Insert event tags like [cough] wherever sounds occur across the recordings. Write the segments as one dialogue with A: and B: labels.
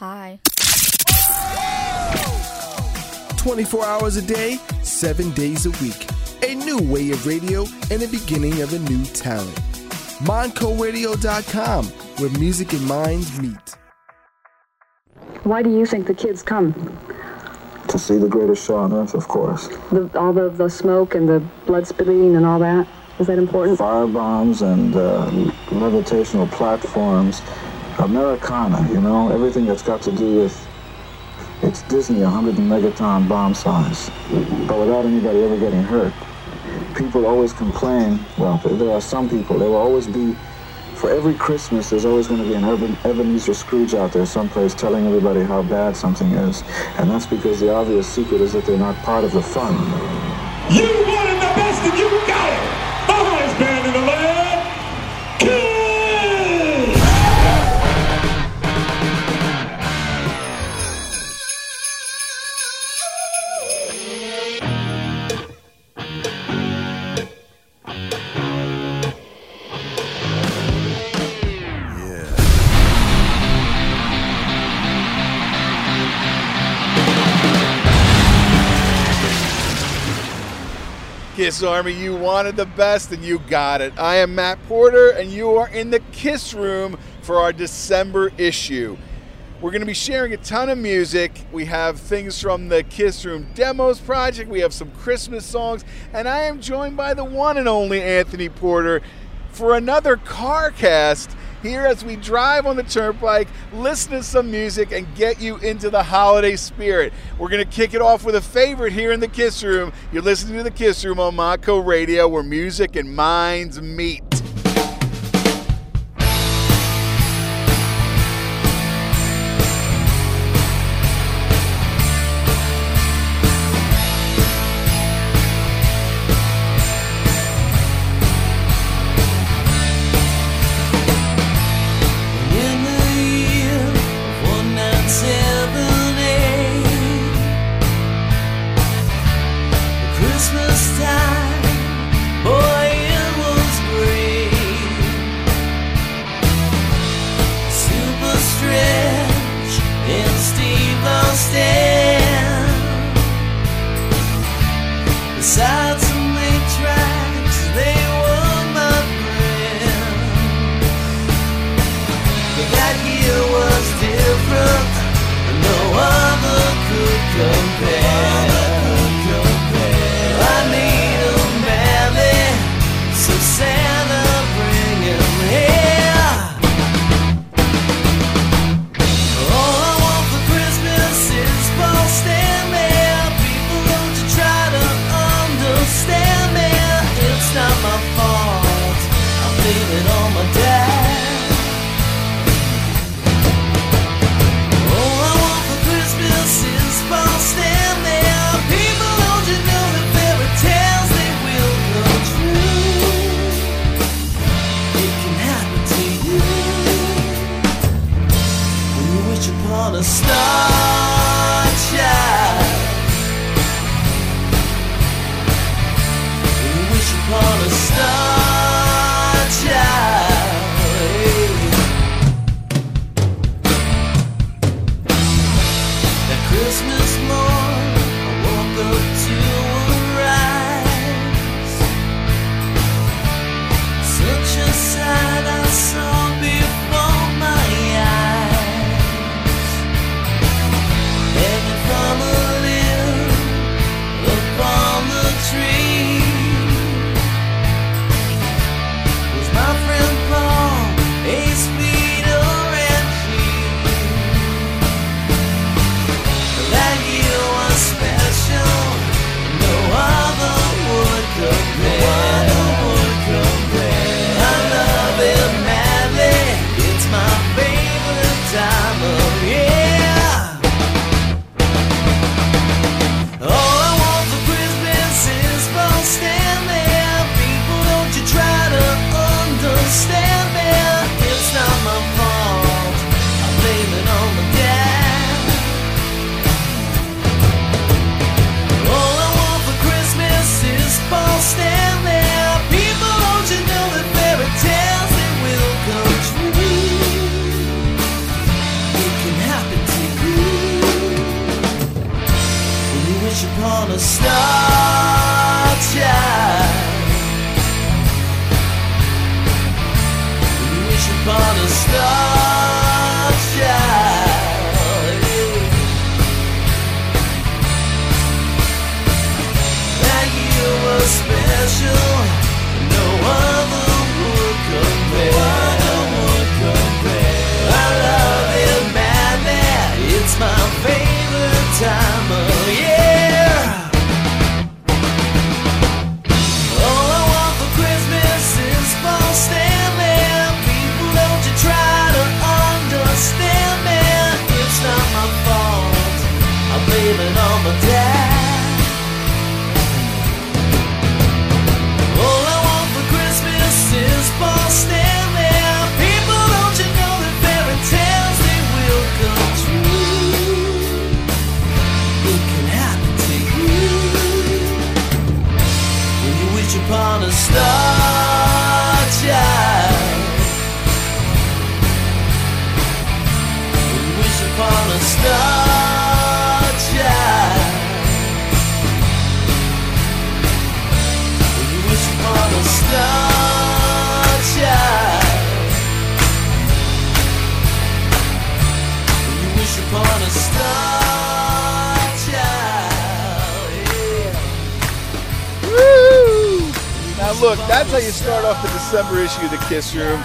A: Hi.
B: 24 hours a day, 7 days a week. A new way of radio and the beginning of a new talent. MindCoRadio.com, where music and minds meet.
C: Why do you think the kids come?
D: To see the greatest show on earth, of course.
C: The, all the, the smoke and the blood spitting and all that? Is that important?
D: Fire bombs and uh, levitational platforms. Americana, you know, everything that's got to do with it's Disney 100 megaton bomb size, but without anybody ever getting hurt. People always complain, well, there are some people, there will always be, for every Christmas, there's always going to be an Urban, Ebenezer Scrooge out there someplace telling everybody how bad something is. And that's because the obvious secret is that they're not part of the fun.
E: You wanted the best and you Kiss
F: Army, you wanted the best and you got it. I am Matt Porter, and you are in the Kiss Room for our December issue. We're going to be sharing a ton of music. We have things from the Kiss Room Demos project, we have some Christmas songs, and I am joined by the one and only Anthony Porter for another car cast here as we drive on the turnpike, listen to some music, and get you into the holiday spirit. We're going to kick it off with a favorite here in the Kiss Room. You're listening to the Kiss Room on Modco Radio, where music and minds meet.
G: Christmas
H: that's how you start off the December issue of the Kiss Room.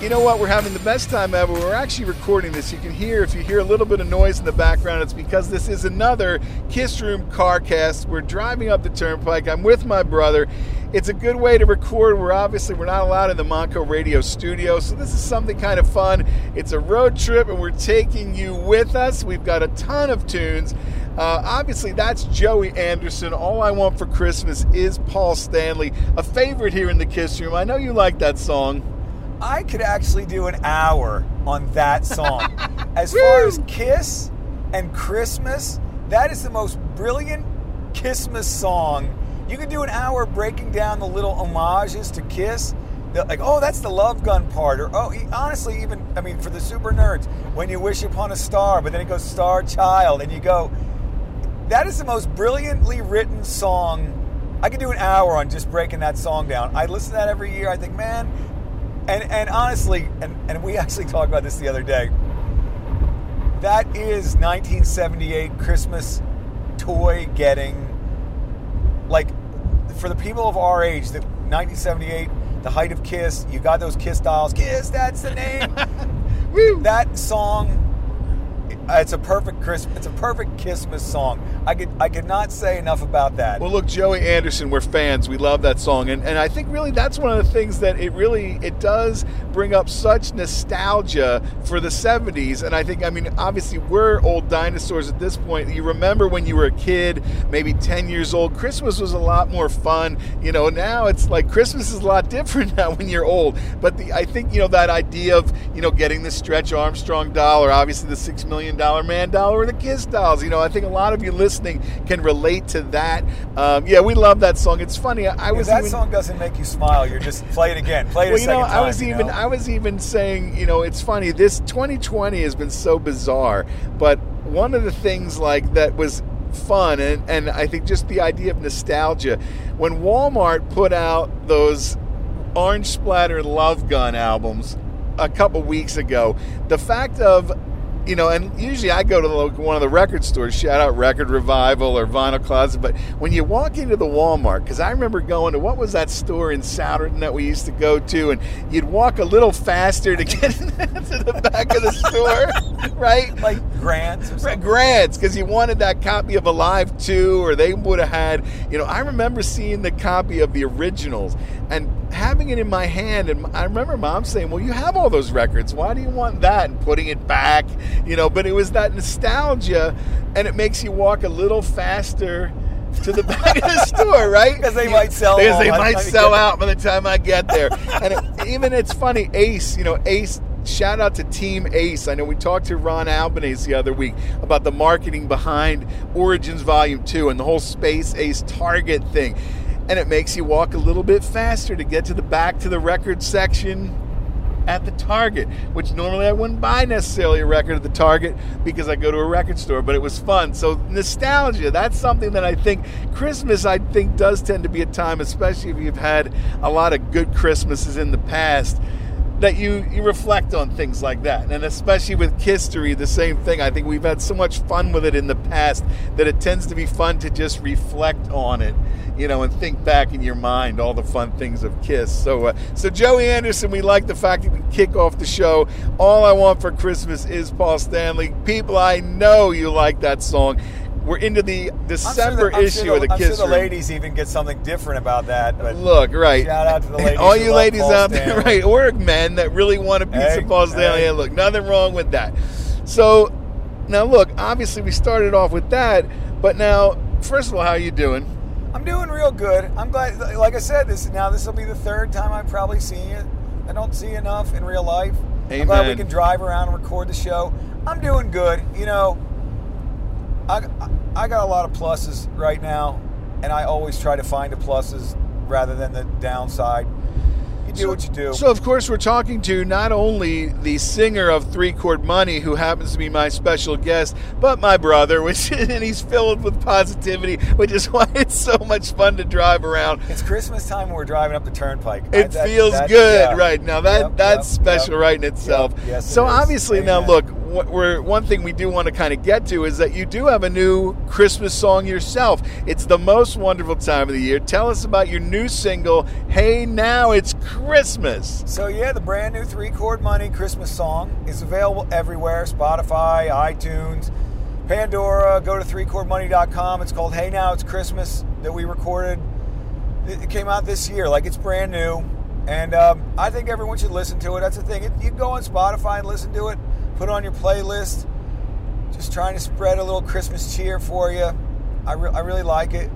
H: You know what? We're having the best time ever. We're actually recording this. You can hear if you hear a little bit of noise in the background, it's because this is another Kiss Room car cast. We're driving up the turnpike. I'm with my brother. It's a good way to record. We're obviously we're not allowed in the Monco Radio studio, so this is something kind of fun. It's a road trip, and we're taking you with us. We've got a ton of tunes. Uh, obviously, that's Joey Anderson. All I Want for Christmas is Paul Stanley, a favorite here in the Kiss Room. I know you like that song.
I: I could actually do an hour on that song. [laughs] as far as Kiss and Christmas, that is the most brilliant Christmas song. You could do an hour breaking down the little homages to Kiss. The- Like, oh, that's the love gun part. Or, oh, e- honestly, even, I mean, for the super nerds, when you wish upon a star, but then it goes star child, and you go, that is the most brilliantly written song. I could do an hour on just breaking that song down. I listen to that every year. I think, man, and and honestly, and, and we [laughs] actually talked about this the other day. That is 1978 Christmas toy getting like for the people of our age, the 1978, the height of Kiss, you got those Kiss dolls. Kiss, that's the name. [laughs] that song Uh, it's a perfect Christmas. It's a perfect Christmas song. I could I could not say enough about that.
H: Well, look, Joey Anderson, we're fans. We love that song, and and I think really that's one of the things that it really it does bring up such nostalgia for the '70s. And I think I mean obviously we're old dinosaurs at this point. You remember when you were a kid, maybe 10 years old, Christmas was a lot more fun. You know, now it's like Christmas is a lot [laughs] different now when you're old. But the I think you know that idea of you know getting the Stretch Armstrong doll, or obviously the six million dollar man doll, or the Kiss dolls. You know, I think a lot of you listening can relate to that. Um, yeah, we love that song. It's funny. I, was
I: that
H: even,
I: song doesn't make you smile, you're just play it again. Play it
H: well,
I: a
H: you
I: second
H: know,
I: time.
H: I was even
I: know?
H: I was even saying, you know, it's funny. This 2020 has been so bizarre, but one of the things like that was fun and, and I think just the idea of nostalgia when Walmart put out those orange splatter love gun albums a couple weeks ago the fact of you know, and usually I go to the, one of the record stores, shout out Record Revival or Vinyl Closet, but when you walk into the Walmart, because I remember going to what was that store in Souderton that we used to go to, and you'd walk a little faster to [laughs] get to the back of the store, [laughs] right?
I: like grants or something.
H: grants because you wanted that copy of Alive 2 or they would have had you know I remember seeing the copy of the originals and having it in my hand and I remember mom saying well you have all those records why do you want that and putting it back you know but it was that nostalgia and it makes you walk a little faster to the back of the [laughs] store right
I: Because they might sell
H: because
I: all
H: they
I: the
H: might [laughs] sell out by the time I get there and it, even it's funny Ace you know Ace shout out to Team Ace. I know we talked to Ron Albanese the other week about the marketing behind Origins Volume 2 and the whole Space Ace Target thing. And it makes you walk a little bit faster to get to the back to the record section. At the Target, which normally I wouldn't buy necessarily a record at the Target because I go to a record store, but it was fun. So nostalgia, that's something that I think Christmas I think does tend to be a time, especially if you've had a lot of good Christmases in the past that you, you reflect on things like that. And especially with history, the same thing. I think we've had so much fun with it in the past that it tends to be fun to just reflect on it, you know, and think back in your mind all the fun things of Kiss. So, uh, so Joey Anderson, we like the fact that we kick off the show. All I want for Christmas is Paul Stanley. People, I know you like that song. We're into the
I: I'm sure
H: December
I: the-
H: issue
I: sure
H: of the
I: I'm sure the
H: Room.
I: ladies even get something different about that. But
H: Look, right.
I: Shout out to the ladies [laughs]
H: All you ladies
I: Paul
H: out there, [laughs] right, or men that really want a piece
I: Hey,
H: of Paul Stanley.
I: hey.
H: Look, nothing wrong with that. So, now look, obviously we started off with that, but now, first of all, how are you doing?
I: I'm doing real good. I'm glad. Like I said, this now this will be the third time I've probably seen you. I don't see enough in real life. I'm glad we can drive around and record the show. I'm doing good. You know, I I got a lot of pluses right now, and I always try to find the pluses rather than the downside. You do what you do.
H: So, of course, we're talking to not only the singer of Three Chord Money, who happens to be my special guest, but my brother, [laughs] which and he's filled with positivity, which is [laughs] why it's so much fun to drive around.
I: it's Christmas time and we're driving up the turnpike. I-
H: It
I: that-
H: feels
I: that-
H: good,
I: yeah.
H: right now. That
I: Yep,
H: that's
I: yep,
H: special,
I: yep.
H: right in itself.
I: Yes, it
H: so
I: is.
H: obviously, now look, what we're one thing we do want to kind of get to is that you do have a new Christmas song yourself. It's the most wonderful time of the year. Tell us about your new single, "Hey Now It's Christmas."
I: So yeah, the brand new three chord money Christmas song is available everywhere: Spotify, iTunes, Pandora. Go to threechordmoney.com. It's called "Hey Now It's Christmas" that we recorded. It came out this year, like it's brand new, and um, I think everyone should listen to it. That's the thing. It, you go on Spotify and listen to it. Put on your playlist. Just trying to spread a little Christmas cheer for you. I, re- I really like it.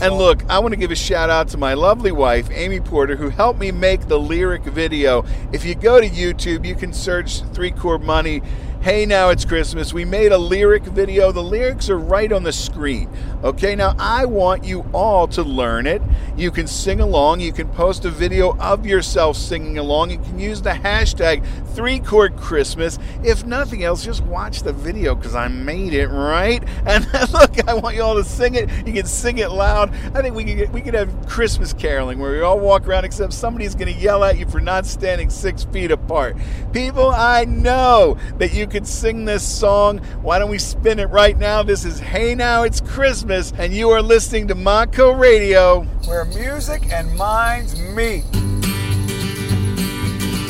H: And look, I want to give a shout out to my lovely wife, Amy Porter, who helped me make the lyric video. If you go to YouTube, you can search Three Chord Money. Hey, now it's Christmas. We made a lyric video. The lyrics are right on the screen. Okay, now I want you all to learn it. You can sing along. You can post a video of yourself singing along. You can use the hashtag Three Chord Christmas. If nothing else, just watch the video because I made it right. [laughs] And look, I want you all to sing it. You can sing it loud. I think we could get, we could have Christmas caroling where we all walk around except somebody's going to yell at you for not standing six feet apart. People, I know that you could sing this song. Why don't we spin it right now? This is Hey Now It's Christmas, and you are listening to Mako Radio.
I: where music and minds meet.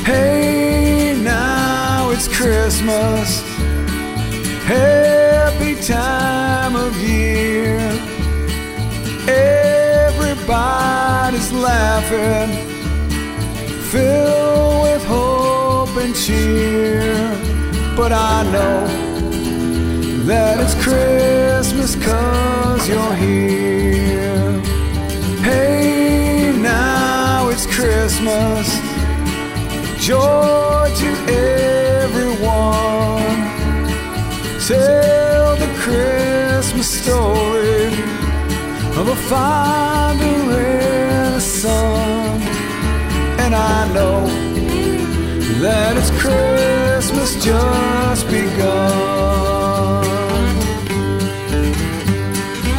I: Hey, now it's Christmas. Happy time of year. Everybody's laughing, filled with hope and cheer. But I know that it's Christmas cause you're here. Hey, now it's Christmas. Joy to everyone. Tell the Christmas story of a father and a son. And I know that it's Christmas just begun.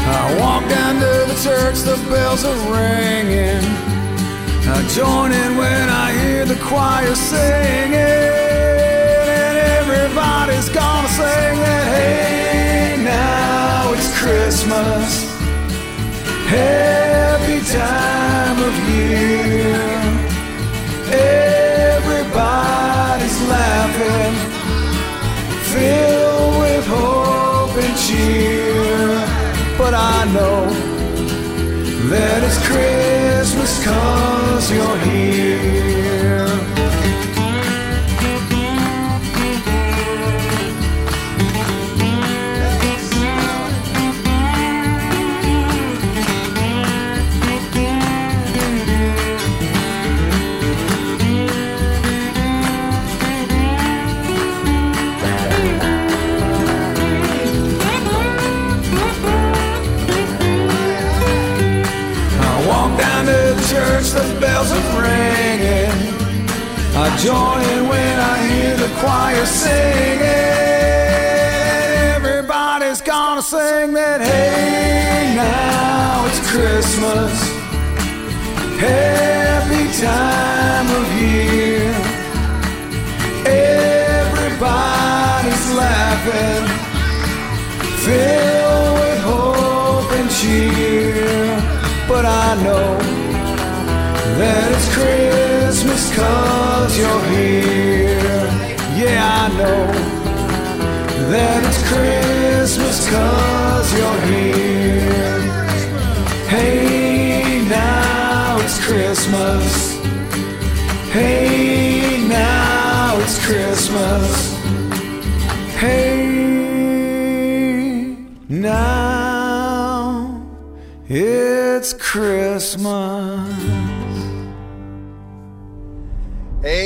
I: I walk down to the church, the bells are ringing. I join in when I hear the choir singing, and everybody's gonna sing that. Hey, now it's Christmas, happy time that it's Christmas cause you're here. The bells are ringing. I join in when I hear the choir singing. Everybody's gonna sing that, hey, now it's Christmas. Happy time of year. Everybody's laughing, filled with hope and cheer. But I know that it's Christmas cause you're here. Yeah, I know that it's Christmas cause you're here. Hey, now it's Christmas. Hey, now it's Christmas. Hey, now it's Christmas.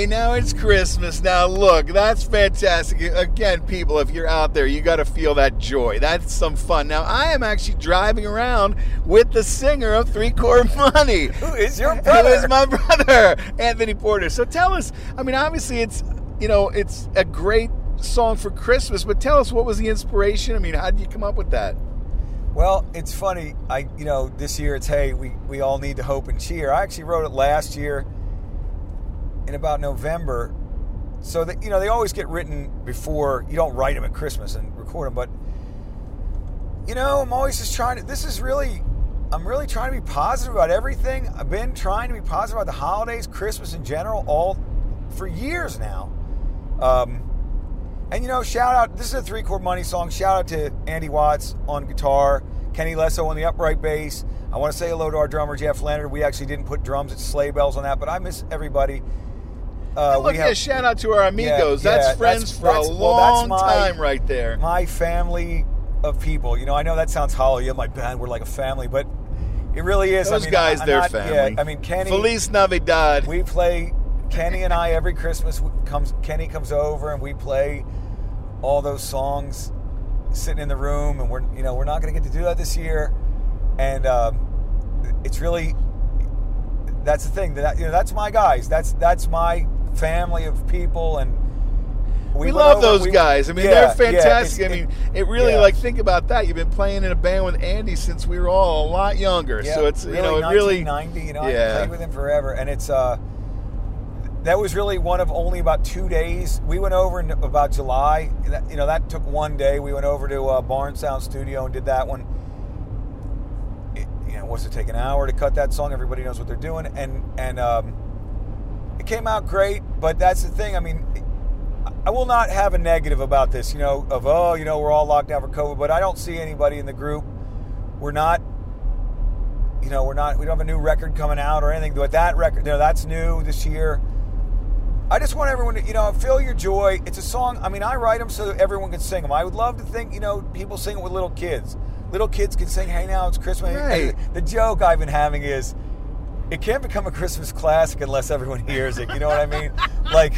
H: Hey, now it's Christmas. Now, look, that's fantastic. Again, people, if you're out there, you got to feel that joy. That's some fun. Now, I am actually driving around with the singer of Three Chord [laughs] Money.
I: Who is your brother?
H: is my brother, Anthony Porter. So tell us, I mean, obviously, it's, you know, it's a great song for Christmas, but tell us what was the inspiration? I mean, how did you come up with that?
I: Well, it's funny. I, you know, this year it's hey, we we all need to hope and cheer. I actually wrote it last year in about November, so that you know they always get written before you don't write them at Christmas and record them. But you know, I'm always just trying to. This is really, I'm really trying to be positive about everything. I've been trying to be positive about the holidays, Christmas in general, all for years now. Um, and you know, shout out. This is a three chord money song. Shout out to Andy Watts on guitar, Kenny Lesso on the upright bass. I want to say hello to our drummer Jeff Leonard. We actually didn't put drums at sleigh bells on that, but I miss everybody. Uh,
H: Look,
I: we
H: yeah, shout out to our amigos.
I: Yeah,
H: that's
I: yeah,
H: friends
I: that's-
H: for
I: that's-
H: a
I: well, that's
H: long
I: my-
H: time right there.
I: my family of people. You know, I know that sounds hollow. Yeah, my band, we're like a family, but it really is.
H: Those
I: I mean,
H: guys,
I: I'm
H: they're
I: not-
H: family.
I: Yeah, I mean, Kenny.
H: Feliz Navidad.
I: We play. Kenny and I every Christmas comes. Kenny comes over and we play all those songs, sitting in the room, and we're you know we're not going to get to do that this year, and um, it's really that's the thing that you know that's my guys. That's that's my family of people, and
H: we,
I: went
H: love
I: over-
H: those
I: we-
H: guys. I mean,
I: yeah,
H: they're
I: yeah,
H: fantastic.
I: it's-
H: I mean, it really
I: yeah.
H: like think about that. You've been playing in a band with Andy since we were all a lot younger.
I: Yeah,
H: so it's you know it really
I: 1990. You know,
H: Yeah.
I: I played with him forever, and it's uh, that was really one of only about two days. We went over in about July. That, you know, that took one day. We went over to uh, Barn Sound Studio and did that one. It, you know, what's it take an hour to cut that song? Everybody knows what they're doing, and and um, it came out great. But that's the thing. I mean. I will not have a negative about this, you know, of oh, you know, we're all locked down for COVID, but I don't see anybody in the group. We're not you know, we're not we don't have a new record coming out or anything, but that record, you know, that's new this year. I just want everyone to, you know, feel your joy. It's a song. I mean, I write them so that everyone can sing them. I would love to think, you know, people sing it with little kids. Little kids can sing, "Hey, now it's Christmas."
H: Right.
I: The joke I've been having is, it can't become a Christmas classic unless everyone hears it. You know what I mean? Like,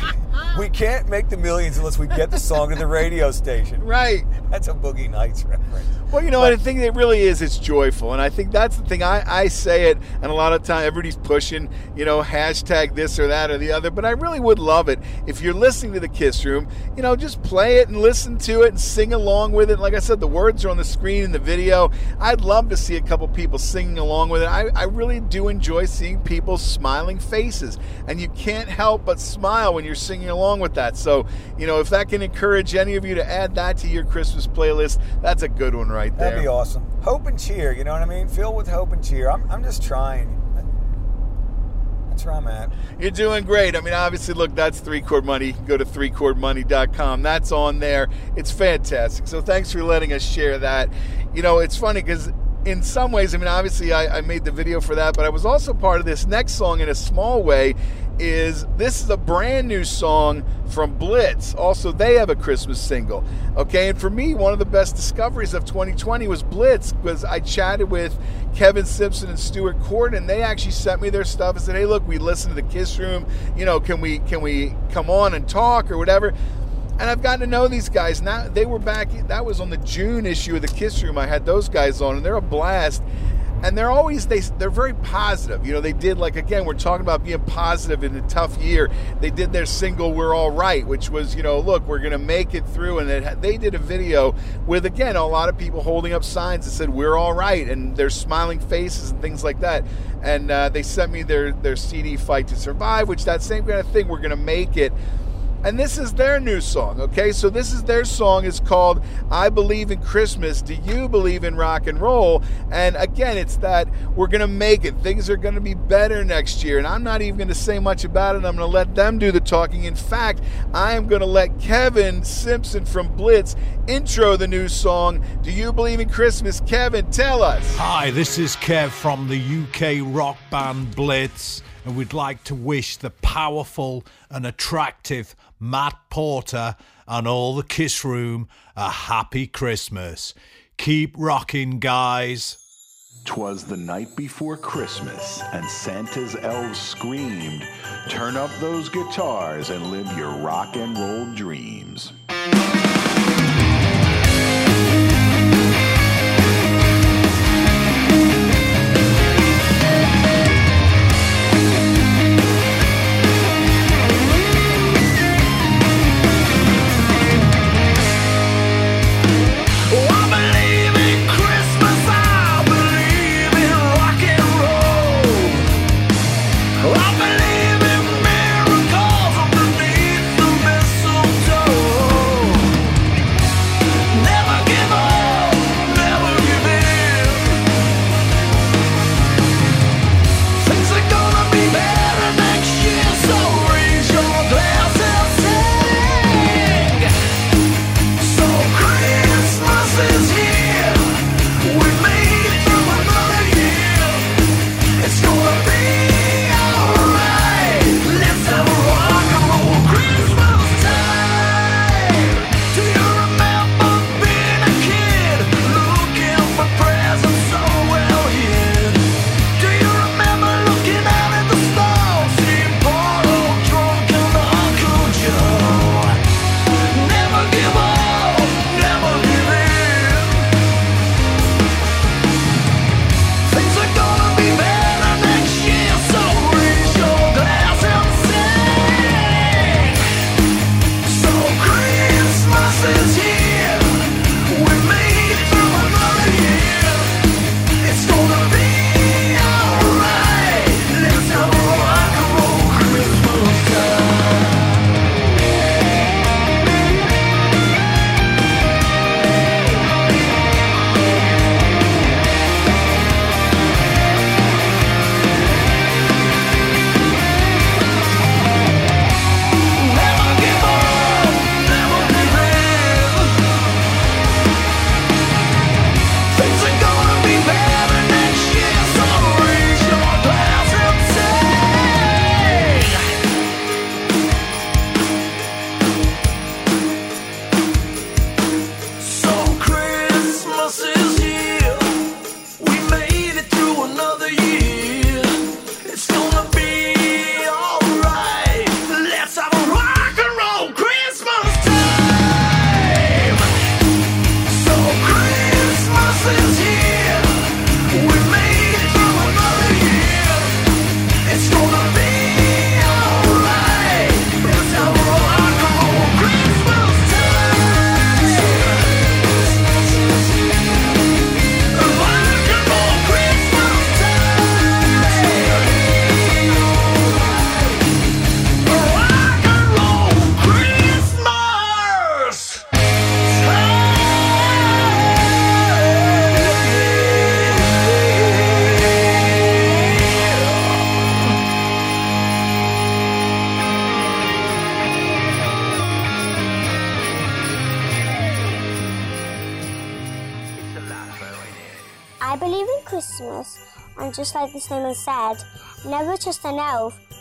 I: we can't make the millions unless we get the song to the radio station.
H: right.
I: That's a Boogie Nights reference.
H: Well, you know, what I think it really is. It's joyful, and I think that's the thing. I, I say it, and a lot of time everybody's pushing, you know, hashtag this or that or the other. But I really would love it if you're listening to the Kiss Room. You know, just play it and listen to it and sing along with it. Like I said, the words are on the screen in the video. I'd love to see a couple people singing along with it. I, I really do enjoy seeing people's smiling faces, and you can't help but smile when you're singing along with that. So, you know, if that can encourage any of you to add that to your Christmas playlist, that's a good one right there.
I: That'd be awesome. Hope and cheer, you know what I mean? Fill with hope and cheer. I'm, I'm just trying. That's where I'm at.
H: You're doing great. I mean, obviously, look, that's three chord money. Go to threechordmoney.com. That's on there. It's fantastic. So thanks for letting us share that. You know, it's funny because in some ways, I mean, obviously, I, I made the video for that, but I was also part of this next song in a small way. Is this is a brand new song from Blitz? Also, they have a Christmas single. Okay, and for me, one of the best discoveries of 2020 was Blitz because I chatted with Kevin Simpson and Stuart Corden. And they actually sent me their stuff and said, "Hey, look, we listened to the Kiss Room. You know, can we can we come on and talk or whatever?" And I've gotten to know these guys now. They were back. That was on the June issue of the Kiss Room. I had those guys on, and they're a blast. and they're always they they're very positive. You know, they did like again, we're talking about being positive in a tough year. They did their single "We're All Right," which was you know, look, we're gonna make it through, and it, they did a video with again a lot of people holding up signs that said "We're all right" and their smiling faces and things like that. And uh, they sent me their their CD "Fight to Survive," which that same kind of thing. We're gonna make it. And this is their new song, okay? So this is their song. It's called I Believe in Christmas. Do you believe in rock and roll? And again, it's that we're going to make it. Things are going to be better next year. And I'm not even going to say much about it. I'm going to let them do the talking. In fact, I am going to let Kevin Simpson from Blitz intro the new song. Do you believe in Christmas? Kevin, tell us.
E: Hi, this is Kev from the UK rock band Blitz, and we'd like to wish the powerful and attractive Matt Porter and all the Kiss Room a happy Christmas. Keep rocking, guys.
F: Twas the night before Christmas, and Santa's elves screamed, Turn up those guitars and live your rock and roll dreams.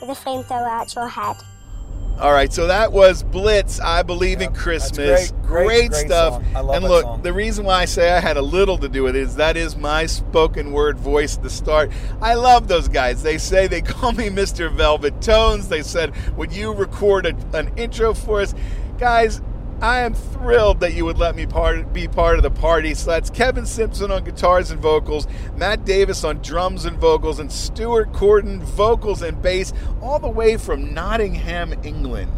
J: Elf with a flamethrower at your head.
H: All right, so that was Blitz. I believe in
I: That's
H: Christmas.
I: great, great, great
H: stuff.
I: song. I love
H: and
I: that
H: look,
I: song.
H: the reason why I say I had a little to do with it is that is my spoken word voice at the start. I love those guys. They say they call me Mr. Velvet Tones. They said, "Would you record a, an intro for us?" Guys, I am thrilled that you would let me part, be part of the party. So that's Kevin Simpson on guitars and vocals, Matt Davis on drums and vocals, and Stuart Corden vocals and bass, all the way from Nottingham, England.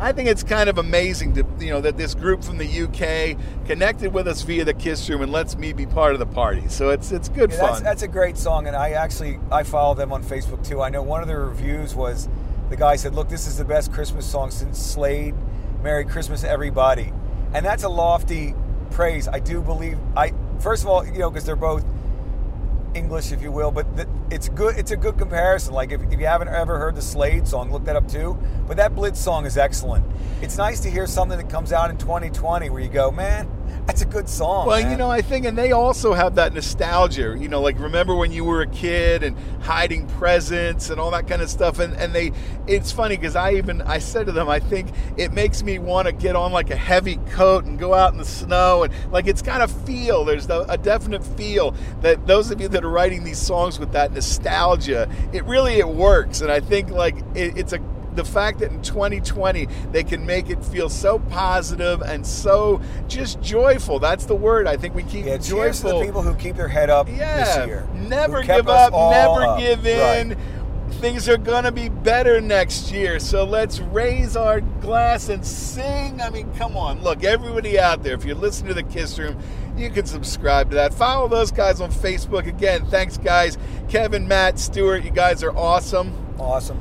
H: I think it's kind of amazing to you know that this group from the UK connected with us via the Kiss Room and lets me be part of the party. So it's it's good
I: Yeah,
H: fun.
I: that's, that's a great song, and I actually I follow them on Facebook too. I know one of their reviews was the guy said, "Look, this is the best Christmas song since Slade, Merry Christmas, Everybody," and that's a lofty praise. I do believe I first of all, you know, because they're both English, if you will, but th- it's good. It's a good comparison. Like if, if you haven't ever heard the Slade song, look that up too. But that Blitz song is excellent. It's nice to hear something that comes out in 2020 where you go, man, that's a good song.
H: Well,
I: man."
H: you know, I think, and they also have that nostalgia. You know, like remember when you were a kid and hiding presents and all that kind of stuff. And and they, it's funny because I even I said to them, I think it makes me want to get on like a heavy coat and go out in the snow and like it's got a feel. There's the, a definite feel that those of you that are writing these songs with that nostalgia, it really it works. And I think like it, it's a the fact that in 2020 they can make it feel so positive and so just joyful. That's the word. I think we keep
I: Yeah, cheers to
H: joyful.
I: the people who keep their head up
H: yeah,
I: this year.
H: never give up, never
I: up.
H: give in.
I: Right.
H: Things are gonna be better next year, so let's raise our glass and sing. I mean, come on, look, everybody out there, if you're listening to the Kiss Room, you can subscribe to that. Follow those guys on Facebook. Again, thanks, guys. Kevin, Matt, Stewart, you guys are awesome.
I: Awesome.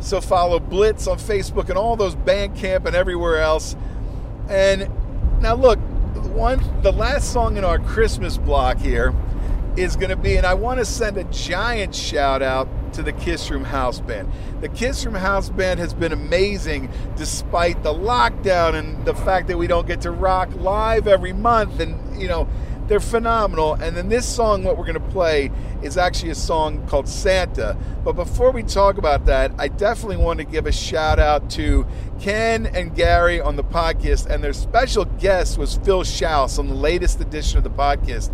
H: So follow Blitz on Facebook and all those Bandcamp and everywhere else. And now look, one the last song in our Christmas block here is going to be, and I want to send a giant shout out to the Kiss Room House Band. The Kiss Room House Band has been amazing despite the lockdown and the fact that we don't get to rock live every month. And, you know, they're phenomenal. And then this song, what we're going to play, is actually a song called Santa. But before we talk about that, I definitely want to give a shout out to Ken and Gary on the podcast. And their special guest was Phil Shouse on the latest edition of the podcast.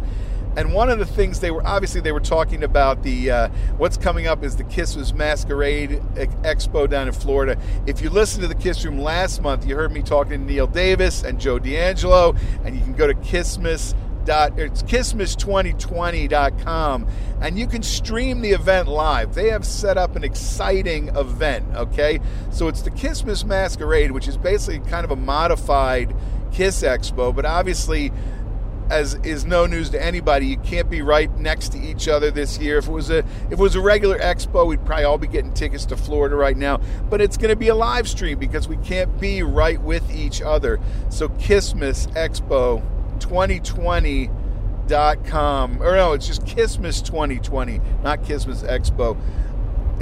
H: And one of the things they were obviously they were talking about the uh, what's coming up is the Kissmas Masquerade Expo down in Florida. If you listened to the Kiss Room last month, you heard me talking to Neil Davis and Joe D'Angelo, and you can go to Kissmas dot it's kissmas2020.com and you can stream the event live they have set up an exciting event okay so it's the kissmas masquerade which is basically kind of a modified kiss expo but obviously as is no news to anybody, you can't be right next to each other this year. If it was a if it was a regular expo, we'd probably all be getting tickets to Florida right now. But it's going to be a live stream because we can't be right with each other. So Kissmas Expo 2020.com or no, it's just Kissmas 2020, not Kissmas Expo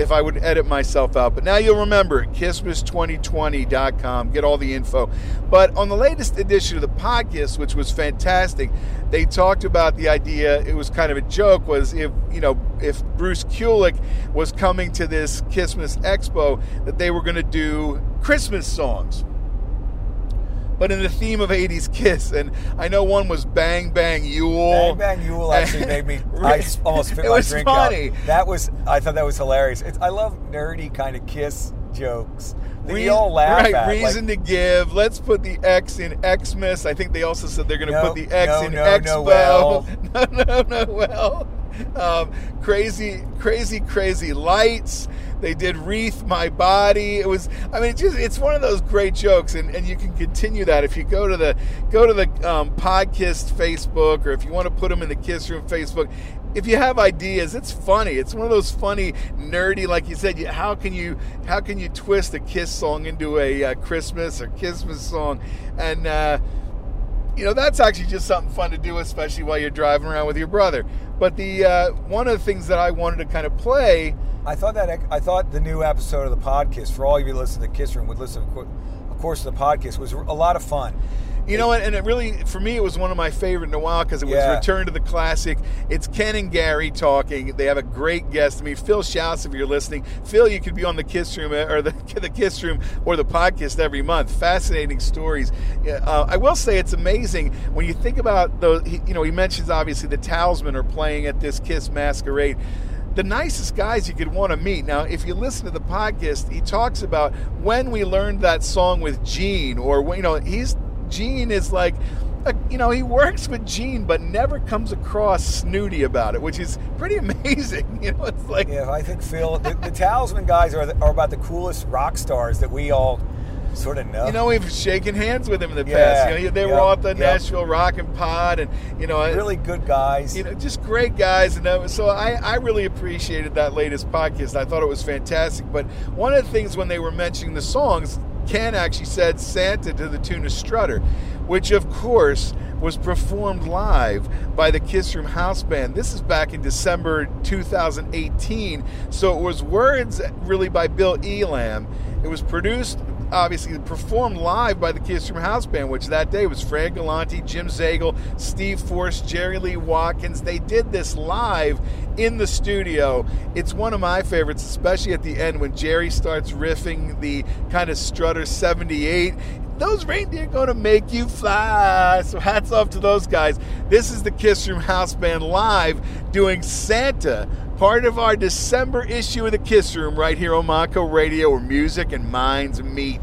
H: if I would edit myself out. But now you'll remember it, kissmas2020.com. Get all the info. But on the latest edition of the podcast, which was fantastic, they talked about the idea, it was kind of a joke, was if, you know, if Bruce Kulick was coming to this Kissmas Expo, that they were going to do Christmas songs but in the theme of 80s Kiss. And I know one was Bang Bang Yule.
I: Bang Bang Yule [laughs] actually made me. [laughs] I almost spit
H: It
I: my
H: was
I: drink
H: funny.
I: out. That was. I thought that was hilarious. It's, I love nerdy kind of Kiss jokes. That all laugh
H: right,
I: at. like-
H: reason to give. Let's put the X in Xmas. I think they also said they're going to
I: No,
H: put the X
I: no,
H: in
I: no,
H: Expo.
I: no, well. [laughs]
H: no, no, no, well. Um, crazy, crazy, crazy lights. They did wreath my body. It was. I mean, it's just it's one of those great jokes, and, and you can continue that if you go to the go to the um, podcast Facebook, or if you want to put them in the Kiss Room Facebook. If you have ideas, it's funny. It's one of those funny, nerdy, like you said. How can you how can you twist a Kiss song into a uh, Christmas or Christmas song? And uh, you know that's actually just something fun to do, especially while you're driving around with your brother. But the uh, one of the things that I wanted to kind of play.
I: I thought that I thought the new episode of the podcast for all of you who listen to Kiss Room would listen, of course, to the podcast was a lot of fun.
H: You know what? And it really, for me, it was one of my favorite in a while because it was
I: Yeah.
H: Return to the Classic. It's Ken and Gary talking. They have a great guest. I mean, Phil Shouse, if you're listening. Phil, you could be on the Kiss Room uh, or the, [laughs] the Kiss Room or the podcast every month. Fascinating stories. Uh, I will say it's amazing when you think about those. You know, he mentions obviously the Talisman are playing at this Kiss Masquerade the nicest guys you could want to meet. Now, if you listen to the podcast, he talks about when we learned that song with Gene, or you know, he's Gene is like, uh, you know, he works with Gene, but never comes across snooty about it, which is pretty [laughs] amazing. You know, it's like,
I: Yeah, I think Phil, the, the Talisman guys are, the, are about the coolest rock stars that we all sort of know.
H: you know, we've shaken hands with him in the
I: Yeah,
H: past. You know, they were
I: yep,
H: all at the
I: yep.
H: Nashville Rock and Pod, and you know,
I: really good guys.
H: you know, just great guys. And uh, so I, I really appreciated that latest podcast. I thought it was fantastic. But one of the things when they were mentioning the songs, Ken actually said Santa to the tune of Strutter, which of course was performed live by the Kiss Room House Band. This is back in December 2018. So it was words really by Bill Elam. It was produced obviously performed live by the Kiss Room House Band, which that day was Fred Galante, Jim Zagel, Steve Forrest, Jerry Lee Watkins. They did this live in the studio. It's one of my favorites, especially at the end when Jerry starts riffing the kind of Strutter 78. Those reindeer gonna make you fly. So hats off to those guys. This is the Kiss Room House Band live doing Santa part of our December issue of the Kiss Room right here on Mako Radio, where music and minds meet.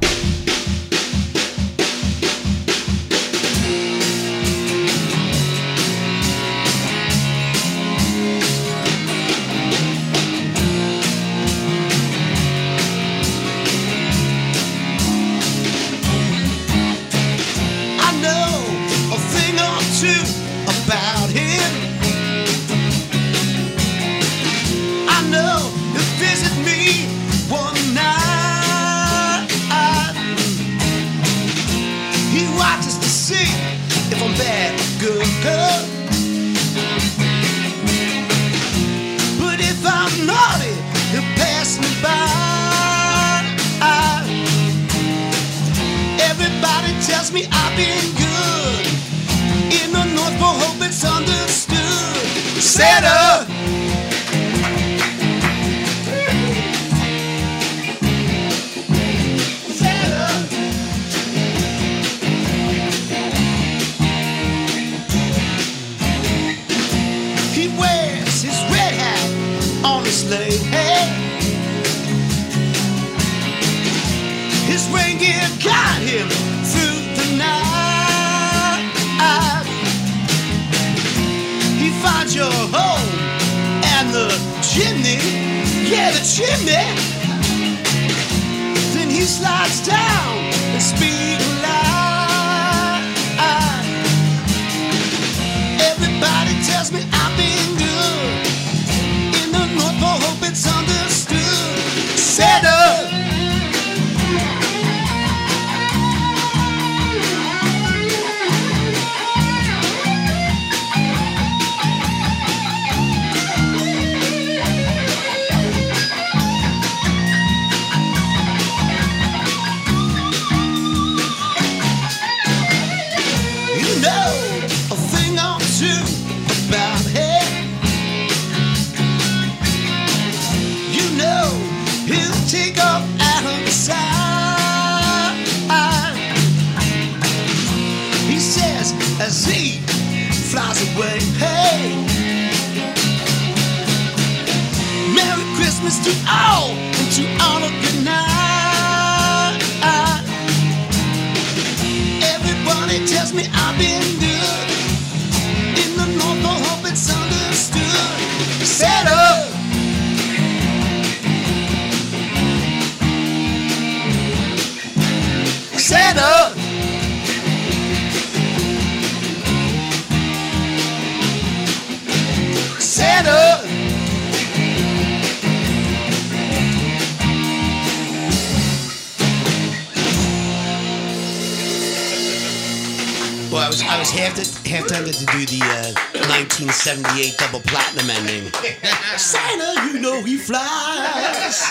K: I was I was half half tempted to do the uh, 1978 double platinum ending. [laughs] Santa, you know he flies.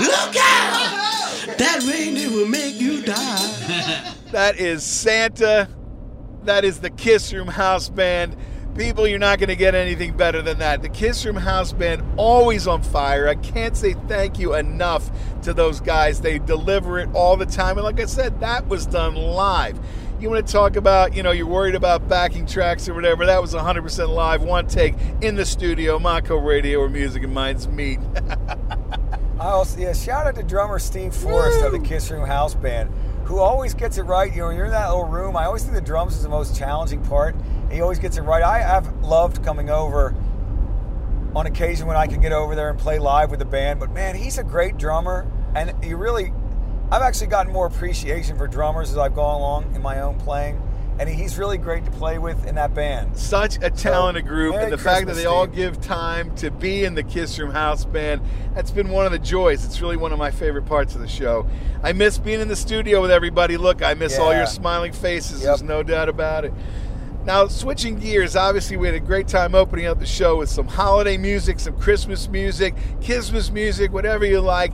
K: Look out! That reindeer will make you die. [laughs]
H: That is Santa. That is the Kiss Room House Band. People, you're not going to get anything better than that. The Kiss Room House Band, always on fire. I can't say thank you enough to those guys. They deliver it all the time. And like I said, that was done live. You want to talk about, you know, you're worried about backing tracks or whatever. That was 100% live, one take in the studio, Mako Radio, where music and minds meet. [laughs]
I: Oh, I also, yeah, shout out to drummer Steve Forrest of the Kiss Room House Band. who always gets it right. You know, when you're in that little room, I always think the drums is the most challenging part. And he always gets it right. I have loved coming over on occasion when I can get over there and play live with the band. But man, he's a great drummer, and you really, I've actually gotten more appreciation for drummers as I've gone along in my own playing. And he's really great to play with in that band.
H: Such a talented group,
I: Merry
H: and the fact that
I: Christmas,
H: they all give time to be in the Kiss Room House Band, that's been one of the joys. It's really one of my favorite parts of the show. I miss being in the studio with everybody. Look, I miss all your smiling faces.
I: Yep.
H: There's no doubt about it. Now, switching gears, obviously, we had a great time opening up the show with some holiday music, some Christmas music, Christmas music, whatever you like.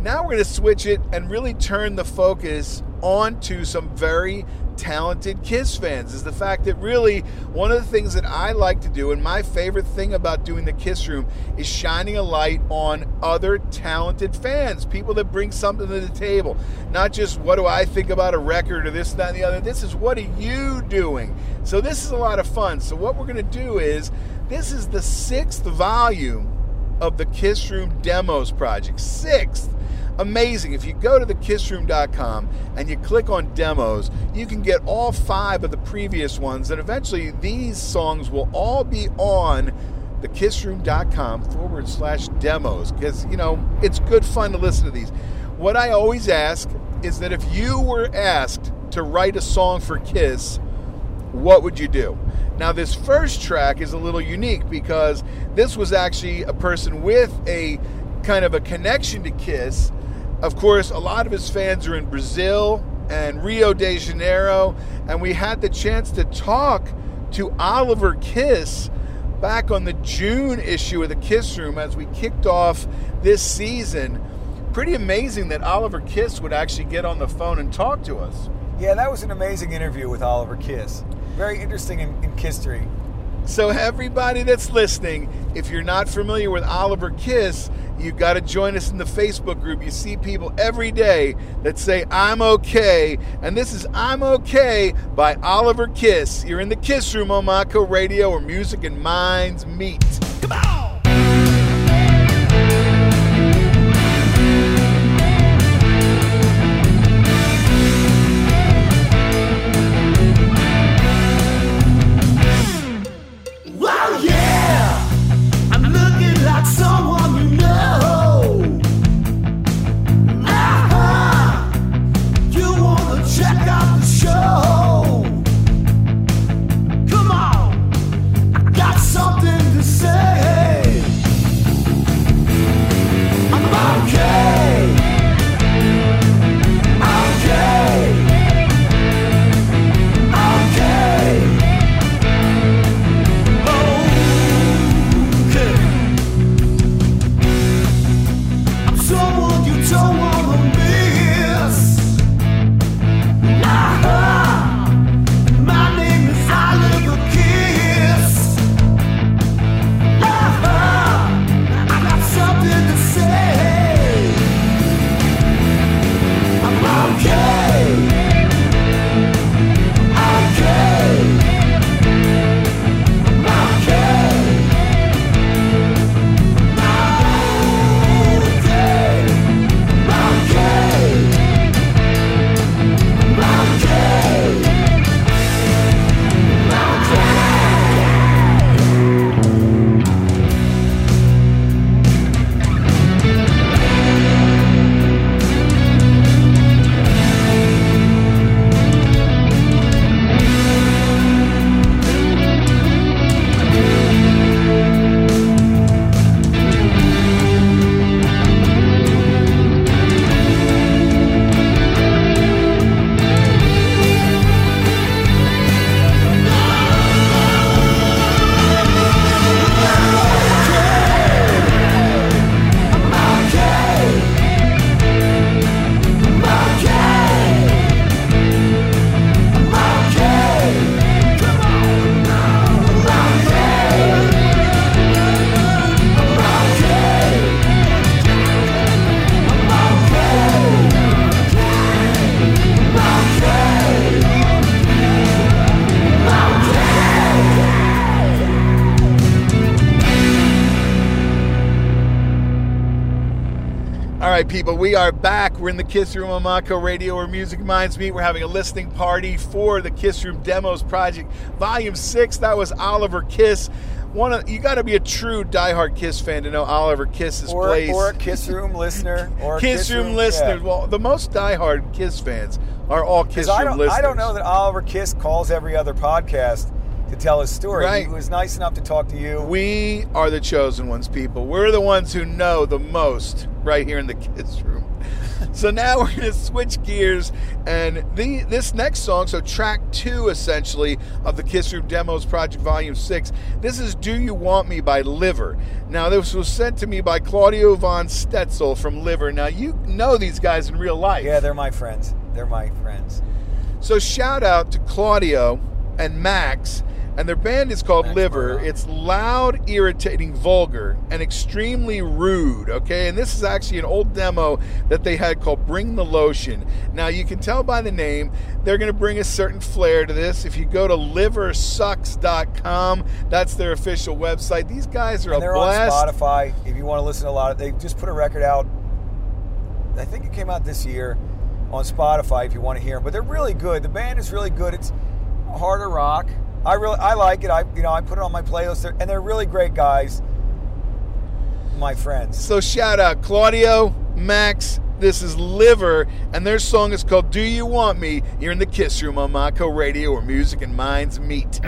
H: Now we're going to switch it and really turn the focus onto some very talented Kiss fans. Is the fact that really one of the things that I like to do, and my favorite thing about doing the Kiss Room, is shining a light on other talented fans, people that bring something to the table. Not just what do I think about a record or this, that, and the other. This is what are you doing? So this is a lot of fun. So what we're going to do is this is the sixth volume of the Kiss Room Demos project. Sixth. Amazing. If you go to thekissroom.com and you click on demos, you can get all five of the previous ones, and eventually these songs will all be on thekissroom.com forward slash demos because, you know, it's good fun to listen to these. What I always ask is that if you were asked to write a song for Kiss, what would you do? Now, this first track is a little unique because this was actually a person with a kind of a connection to Kiss. Of course, a lot of his fans are in Brazil and Rio de Janeiro, and we had the chance to talk to Oliver Kiss back on the June issue of the Kiss Room as we kicked off this season. Pretty amazing that Oliver Kiss would actually get on the phone and talk to us.
I: Yeah, that was an amazing interview with Oliver Kiss. Very interesting in, in history.
H: So, everybody that's listening, if you're not familiar with Oliver Kiss, you got to join us in the Facebook group. You see people every day that say, I'm okay. And this is I'm Okay by Oliver Kiss. You're in the Kiss Room on Mako Radio where music and minds meet. Come on!
F: People, we are back. We're in the Kiss Room on Mako Radio where music minds meet. We're having a listening party for the Kiss Room Demos Project, Volume 6. That was Oliver Kiss. One of, you got to be a true diehard Kiss fan to know Oliver Kiss is
I: Or,
F: plays.
I: or a Kiss Room listener. Or a
F: Kiss, Room, listeners.
I: yeah.
F: Well, the most diehard Kiss fans are all Kiss
I: I
F: Room
I: don't,
F: listeners.
I: I don't know that Oliver Kiss calls every other podcast to tell his story.
F: Right.
I: He was nice enough to talk to you.
F: We are the chosen ones, people. We're the ones who know the most right here in the Kiss Room. so now we're going to switch gears, and the this next song, so track two essentially of the Kiss Room Demos Project Volume Six. This is "Do You Want Me" by Liver. Now this was sent to me by Claudio von Stetzel from Liver. Now you know these guys in real life.
I: Yeah, they're my friends. They're my friends.
F: So shout out to Claudio and Max, and their band is called Liver. It's loud, irritating, vulgar, and extremely rude. Okay, and this is actually an old demo that they had called "Bring the Lotion." Now you can tell by the name they're going to bring a certain flair to this. If you go to liversucks.com, that's their official website. These guys are
I: And
F: a
I: they're
F: blast.
I: on Spotify. If you want to listen to a lot of, they just put a record out. I think it came out this year on Spotify. If you want to hear them, but they're really good. The band is really good. It's harder rock. I really, I like it. I, you know, I put it on my playlist, They're- and they're really great guys. My friends.
F: So shout out Claudio, Max. This is Liver, and their song is called "Do You Want Me." You're in the Kiss Room on Mako Radio, where music and minds meet.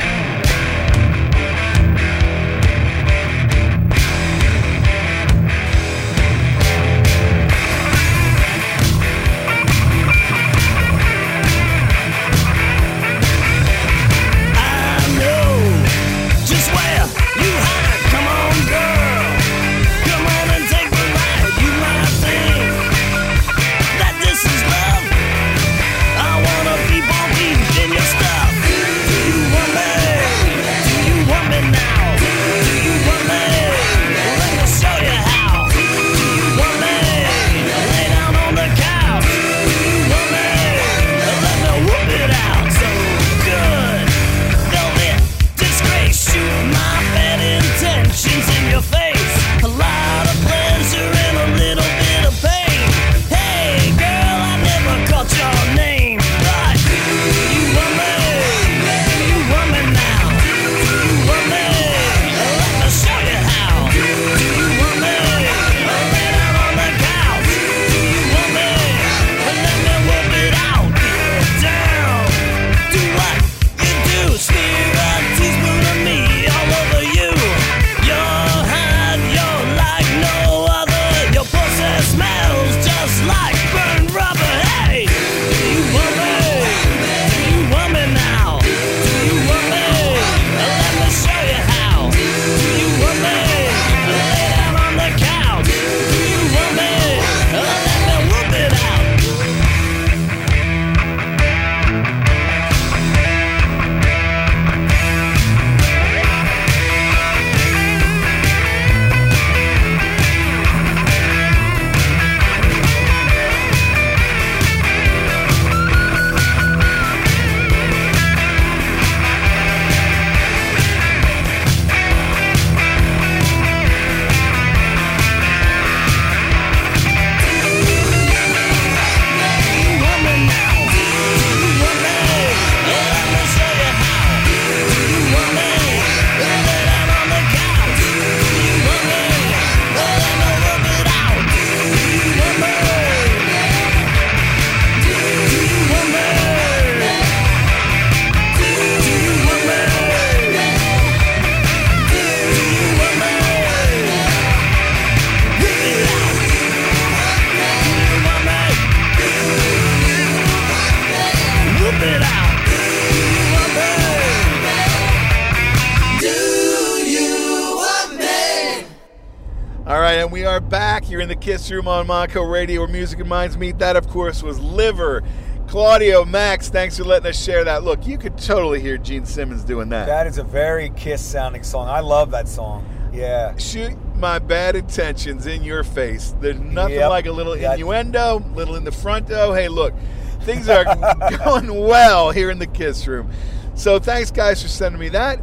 F: Kiss Room on Mako Radio, where music and minds meet. That, of course, was Liver. Claudio, Max, thanks for letting us share that. Look, you could totally hear Gene Simmons doing that.
I: That is a very Kiss sounding song. I love that song. Yeah.
F: Shoot my bad intentions in your face. There's nothing
I: Yep.
F: like a little innuendo, little in the front. Oh, hey, look, things are [laughs] going well here in the Kiss Room. So thanks, guys, for sending me that.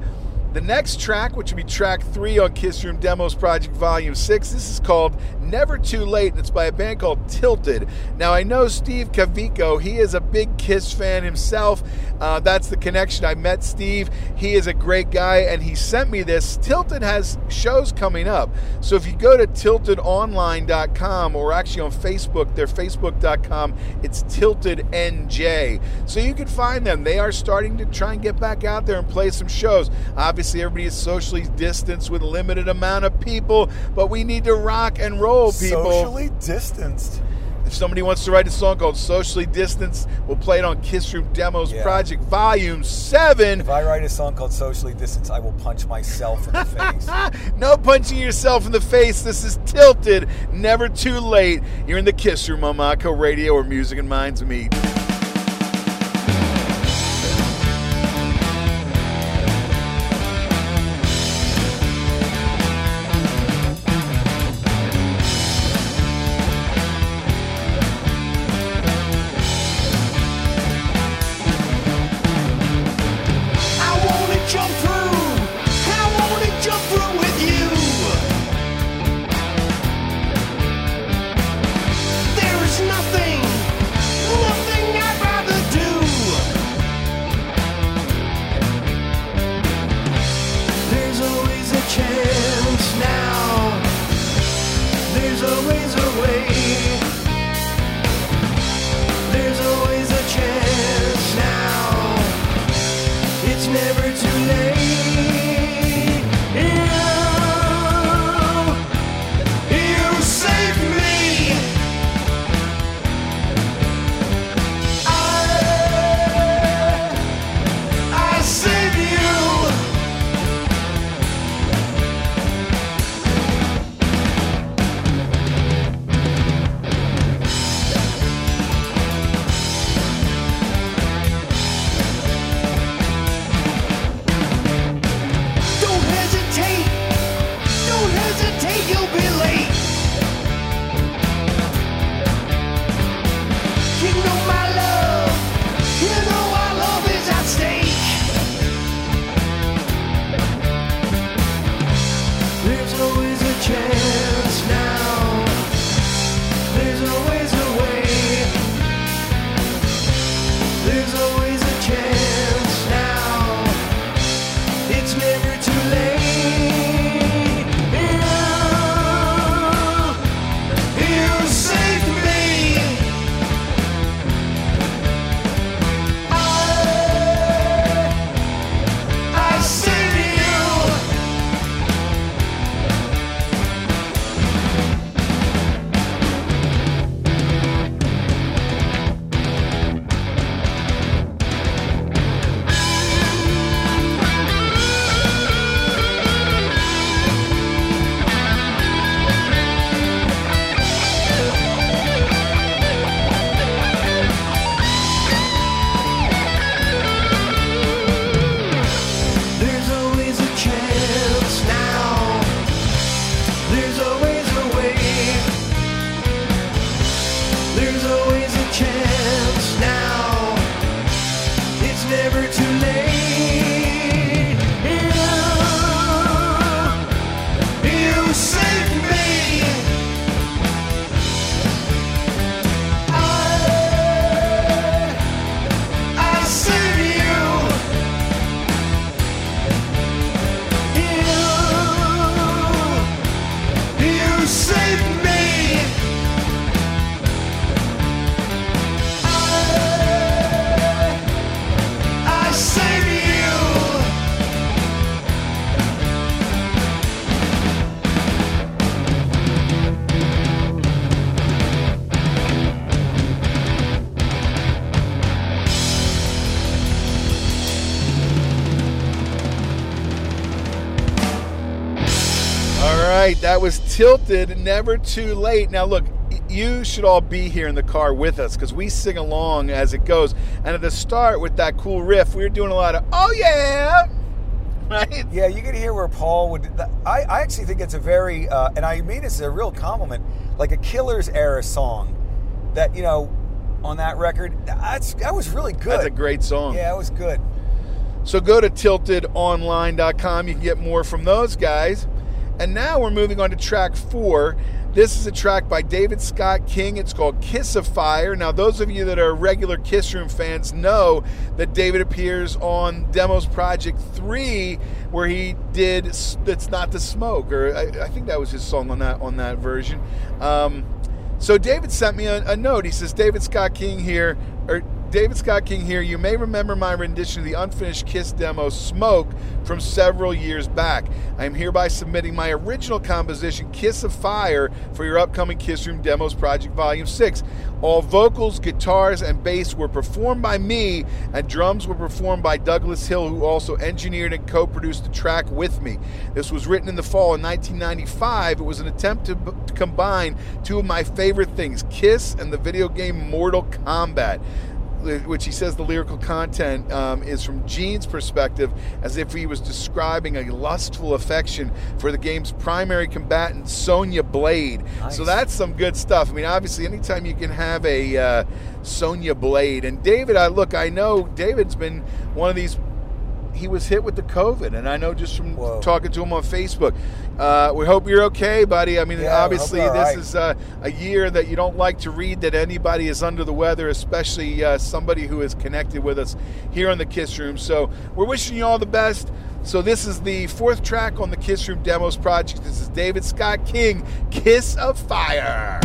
H: The next track, which will be track three on Kiss Room Demos Project Volume 6, this is called Never Too Late, and it's by a band called Tilted. Now, I know Steve Cavico, he is a big Kiss fan himself. Uh, that's the connection. I met Steve. He is a great guy, and he sent me this. Tilted has shows coming up. So if you go to tiltedonline.com or actually on Facebook, they're facebook.com, it's Tilted NJ. So you can find them. They are starting to try and get back out there and play some shows. Obviously, everybody is socially distanced with a limited amount of people, but we need to rock and roll, people.
I: Socially distanced.
H: If somebody wants to write a song called Socially Distanced, we'll play it on Kiss Room Demos
I: Yeah.
H: Project Volume 7.
I: If I write a song called Socially Distanced, I will punch myself in the face. [laughs]
H: No punching yourself in the face. This is Tilted. Never too late. You're in the Kiss Room on Mako Radio where music and minds meet. Right, that was Tilted, Never Too Late. Now, look, you should all be here in the car with us because we sing along as it goes. And at the start, with that cool riff, we were doing a lot of, oh yeah, [laughs] right?
I: Yeah, you can hear where Paul would. I, I actually think it's a very, uh, and I mean this as a real compliment, like a Killers era song. That you know, on that record, that's that was really good.
H: That's a great song.
I: Yeah, it was good.
H: So go to tiltedonline.com. You can get more from those guys. And now we're moving on to track four. This is a track by David Scott King. It's called Kiss of Fire. Now, those of you that are regular Kiss Room fans know that David appears on Demos Project 3, where he did That's Not the Smoke, or I, I think that was his song on that on that version. Um, so David sent me a, a note. He says, David Scott King here, or David Scott King here. You may remember my rendition of the unfinished Kiss demo Smoke from several years back. I am hereby submitting my original composition, Kiss of Fire, for your upcoming Kiss Room Demos Project Volume 6. All vocals, guitars, and bass were performed by me, and drums were performed by Douglas Hill, who also engineered and co produced the track with me. This was written in the fall of 1995. It was an attempt to, to combine two of my favorite things Kiss and the video game Mortal Kombat which he says the lyrical content um, is from Gene's perspective, as if he was describing a lustful affection for the game's primary combatant, Sonya Blade.
I: Nice.
H: So that's some good stuff. I mean, obviously, anytime you can have a uh, Sonya Blade, and David, I look, I know David's been one of these. He was hit with the COVID, and I know just from
I: Whoa.
H: talking to him on Facebook. Uh, we hope you're okay, buddy. I mean,
I: Yeah,
H: obviously, this
I: right.
H: is uh, a year that you don't like to read that anybody is under the weather, especially uh, somebody who is connected with us here on the Kiss Room. So we're wishing you all the best. So this is the fourth track on the Kiss Room Demos project. This is David Scott King, Kiss of Fire.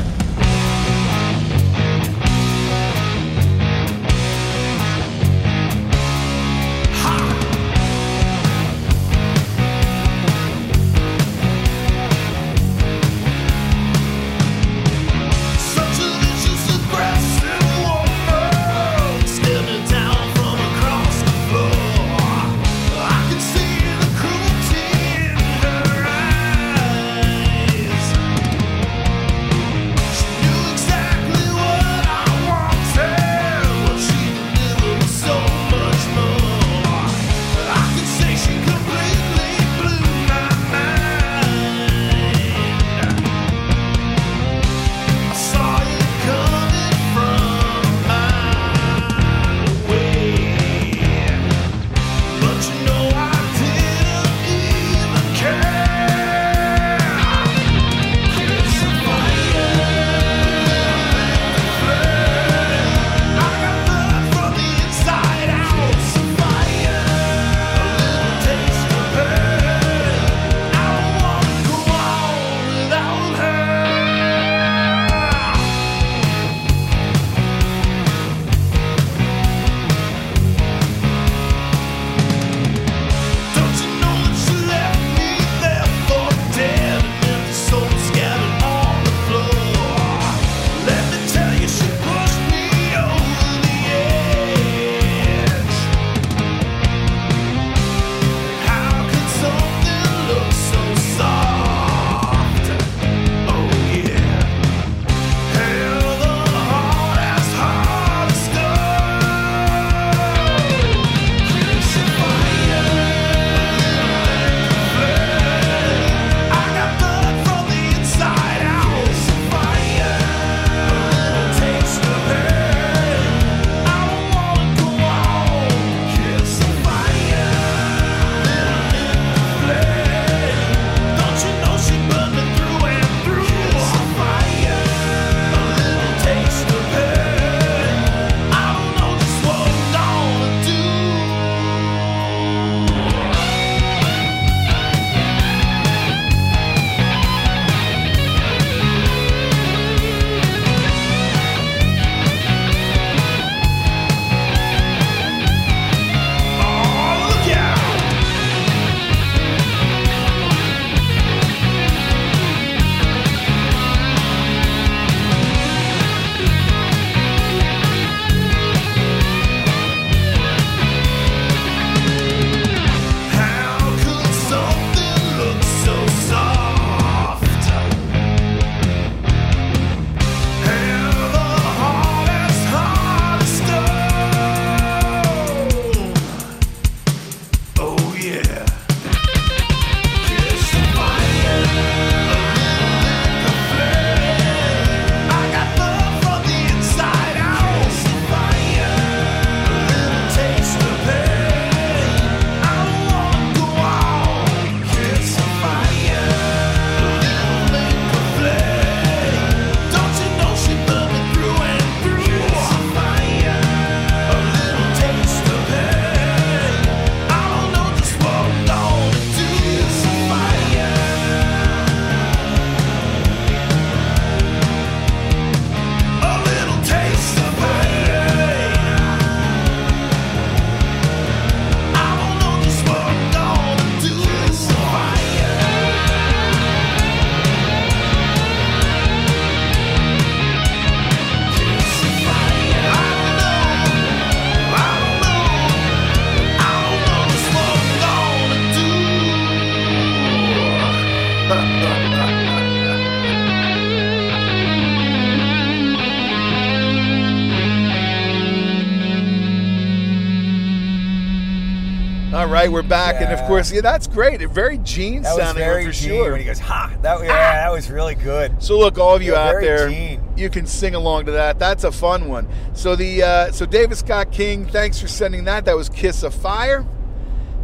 H: Right, we're back, and of course, yeah, that's great. Very Gene
I: That
H: sounding
I: very
H: for
I: Gene
H: sure.
I: when he goes, ha! That, yeah, that was really good.
H: So look, all of you
I: Yeah,
H: out there,
I: Gene.
H: you can sing along to that. That's a fun one. So the uh, so David Scott King, thanks for sending that. That was "Kiss of Fire."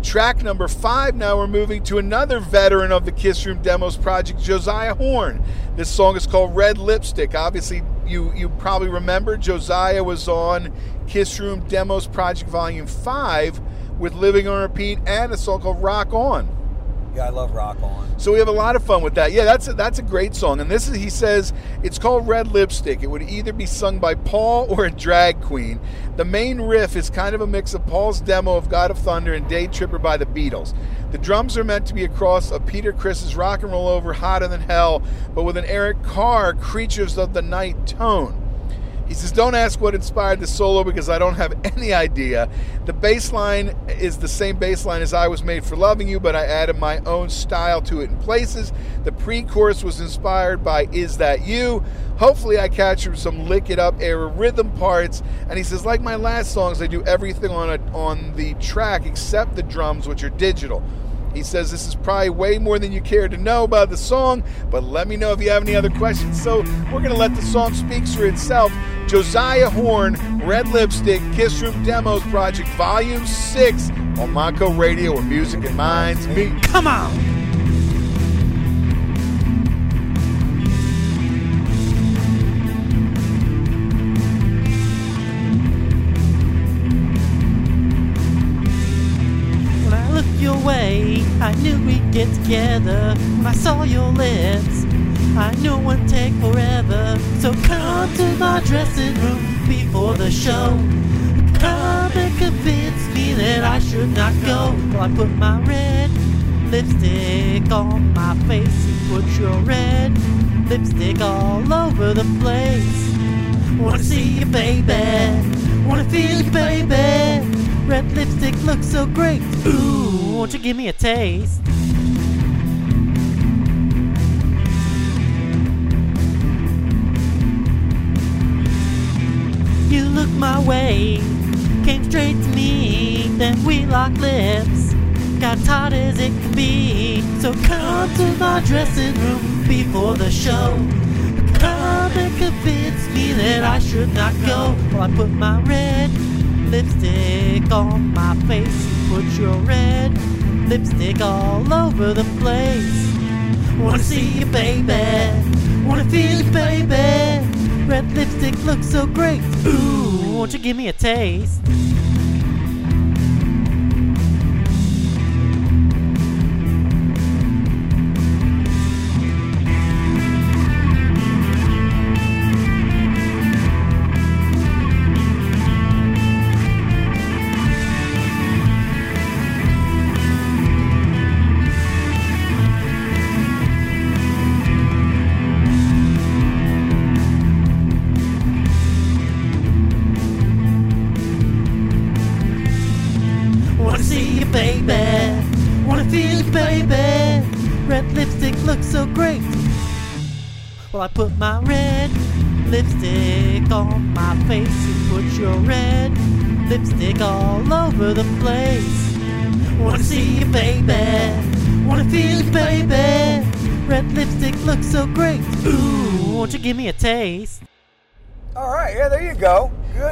H: Track number five. Now we're moving to another veteran of the Kiss Room Demos project, Josiah Horn. This song is called "Red Lipstick." Obviously, you you probably remember Josiah was on Kiss Room Demos Project Volume Five with "Living on Repeat" and a song called "Rock On."
I: Yeah, I love Rock On.
H: So we have a lot of fun with that. Yeah, that's a, that's a great song. And this is he says it's called Red Lipstick. It would either be sung by Paul or a drag queen. The main riff is kind of a mix of Paul's demo of God of Thunder and Day Tripper by the Beatles. The drums are meant to be a cross of Peter Criss's Rock and Roll Over Hotter Than Hell, but with an Eric Carr Creatures of the Night tone. He says, Don't ask what inspired the solo because I don't have [laughs] any idea. The bass line is the same bass line as I Was Made for Loving You, but I added my own style to it in places. The pre chorus was inspired by Is That You? Hopefully, I captured some lick it up era rhythm parts. And he says, Like my last songs, I do everything on, a, on the track except the drums, which are digital. He says this is probably way more than you care to know about the song, but let me know if you have any other questions. So we're going to let the song speak for itself. Josiah Horn, Red Lipstick, Kiss Room Demos Project, Volume 6 on Mako Radio, where music and minds meet.
K: Come on! I knew we'd get together. When I saw your lips, I knew it would take forever. So come to my dressing room before the show. Come and convince me that I should not go. While I put my red lipstick on my face. You put your red lipstick all over the place. Wanna see you, baby. Wanna feel you, baby. Red lipstick looks so great. Ooh, won't you give me a taste? You looked my way, came straight to me, then we locked lips. Got tight as it can be. So come to my dressing room before the show. Come and convince me that I should not go. While I put my red lipstick on my face. You Put your red lipstick all over the place. Wanna see you, baby. Wanna feel you, baby. Red lipstick looks so great. Ooh, won't you give me a taste?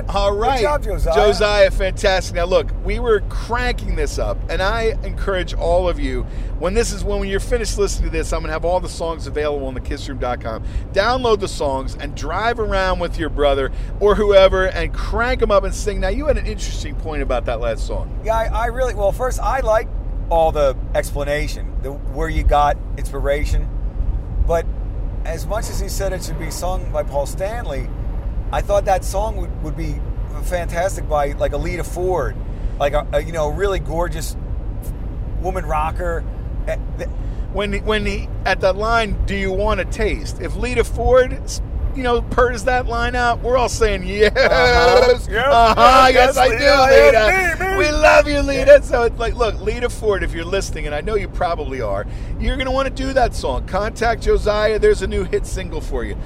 I: All right. Good job, Josiah.
H: Josiah, fantastic. Now, look, we were cranking this up, and I encourage all of you when this is when you're finished listening to this, I'm going to have all the songs available on the kissroom.com. Download the songs and drive around with your brother or whoever and crank them up and sing. Now, you had an interesting point about that last song.
I: Yeah, I, I really well. First, I like all the explanation, the where you got inspiration. But as much as he said it should be sung by Paul Stanley, I thought that song would, would be fantastic by like Alita Ford, like a, a you know really gorgeous woman rocker.
H: When when he at that line, do you want a taste? If Lita Ford
F: you know, purrs that line out, we're all saying yes.
I: Uh-huh. [laughs] Yes,
F: Uh-huh,
I: yes,
F: yes, I do,
I: Lita,
F: Lita.
I: yes, me, me.
F: We love you, Lita. So it's like, look, Lita Ford, if you're listening, and I know you probably are, you're going to want to do that song. Contact Josiah. There's a new hit single for you.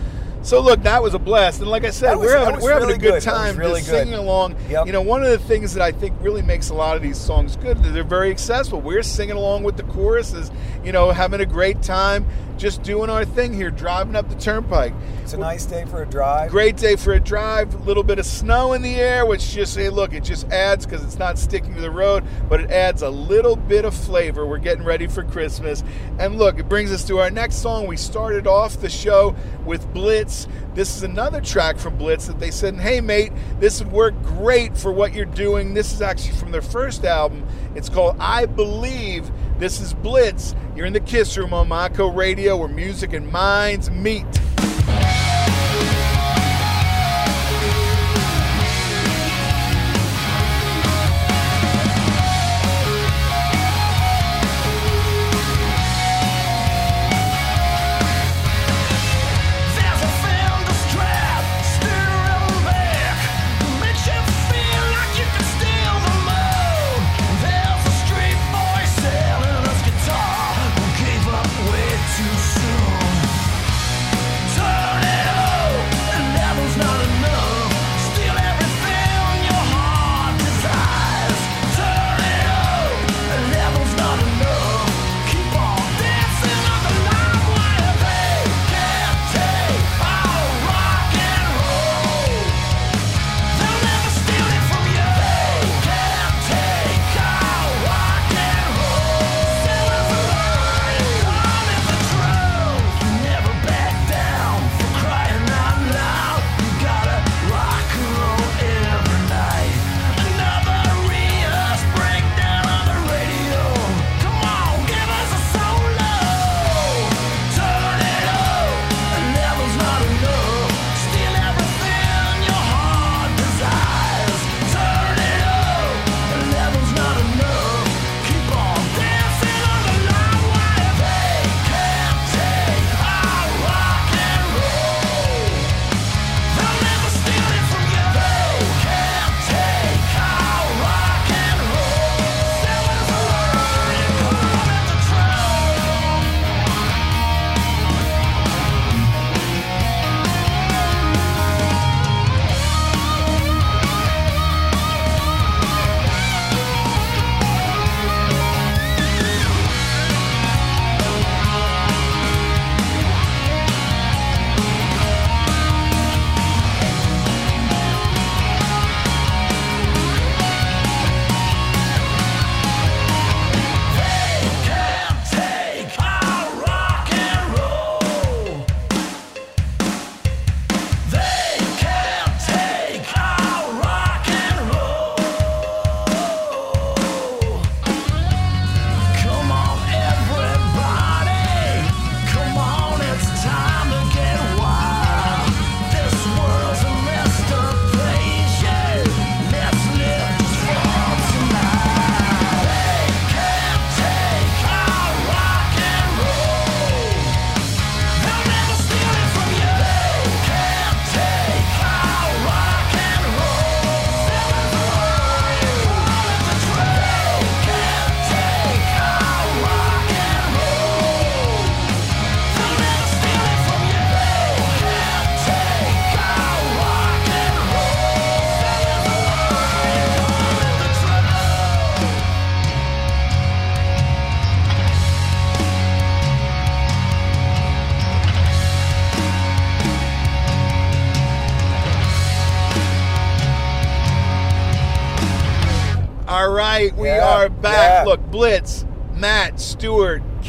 F: So look, that was a blast, and like I said,
I: was-
F: we're having we're having
I: really
F: a good
I: good.
F: Time
I: really
F: just
I: good.
F: singing along.
I: Yep.
F: You know, one of the things that I think really makes a lot of these songs good, is they're very accessible. We're singing along with the choruses, you know, having a great time, just doing our thing here, driving up the turnpike.
I: It's a nice day for a drive.
F: Great day for a drive. A little bit of snow in the air, which just hey, look, it just adds because it's not sticking to the road, but it adds a little bit of flavor. We're getting ready for Christmas, and look, it brings us to our next song. We started off the show with Blitz. This is another track from Blitz that they said, "Hey, mate, this would work great for what you're doing." This is actually from their first album. It's called "I Believe." This is Blitz. You're in the Kiss Room on Mako Radio, where music and minds meet.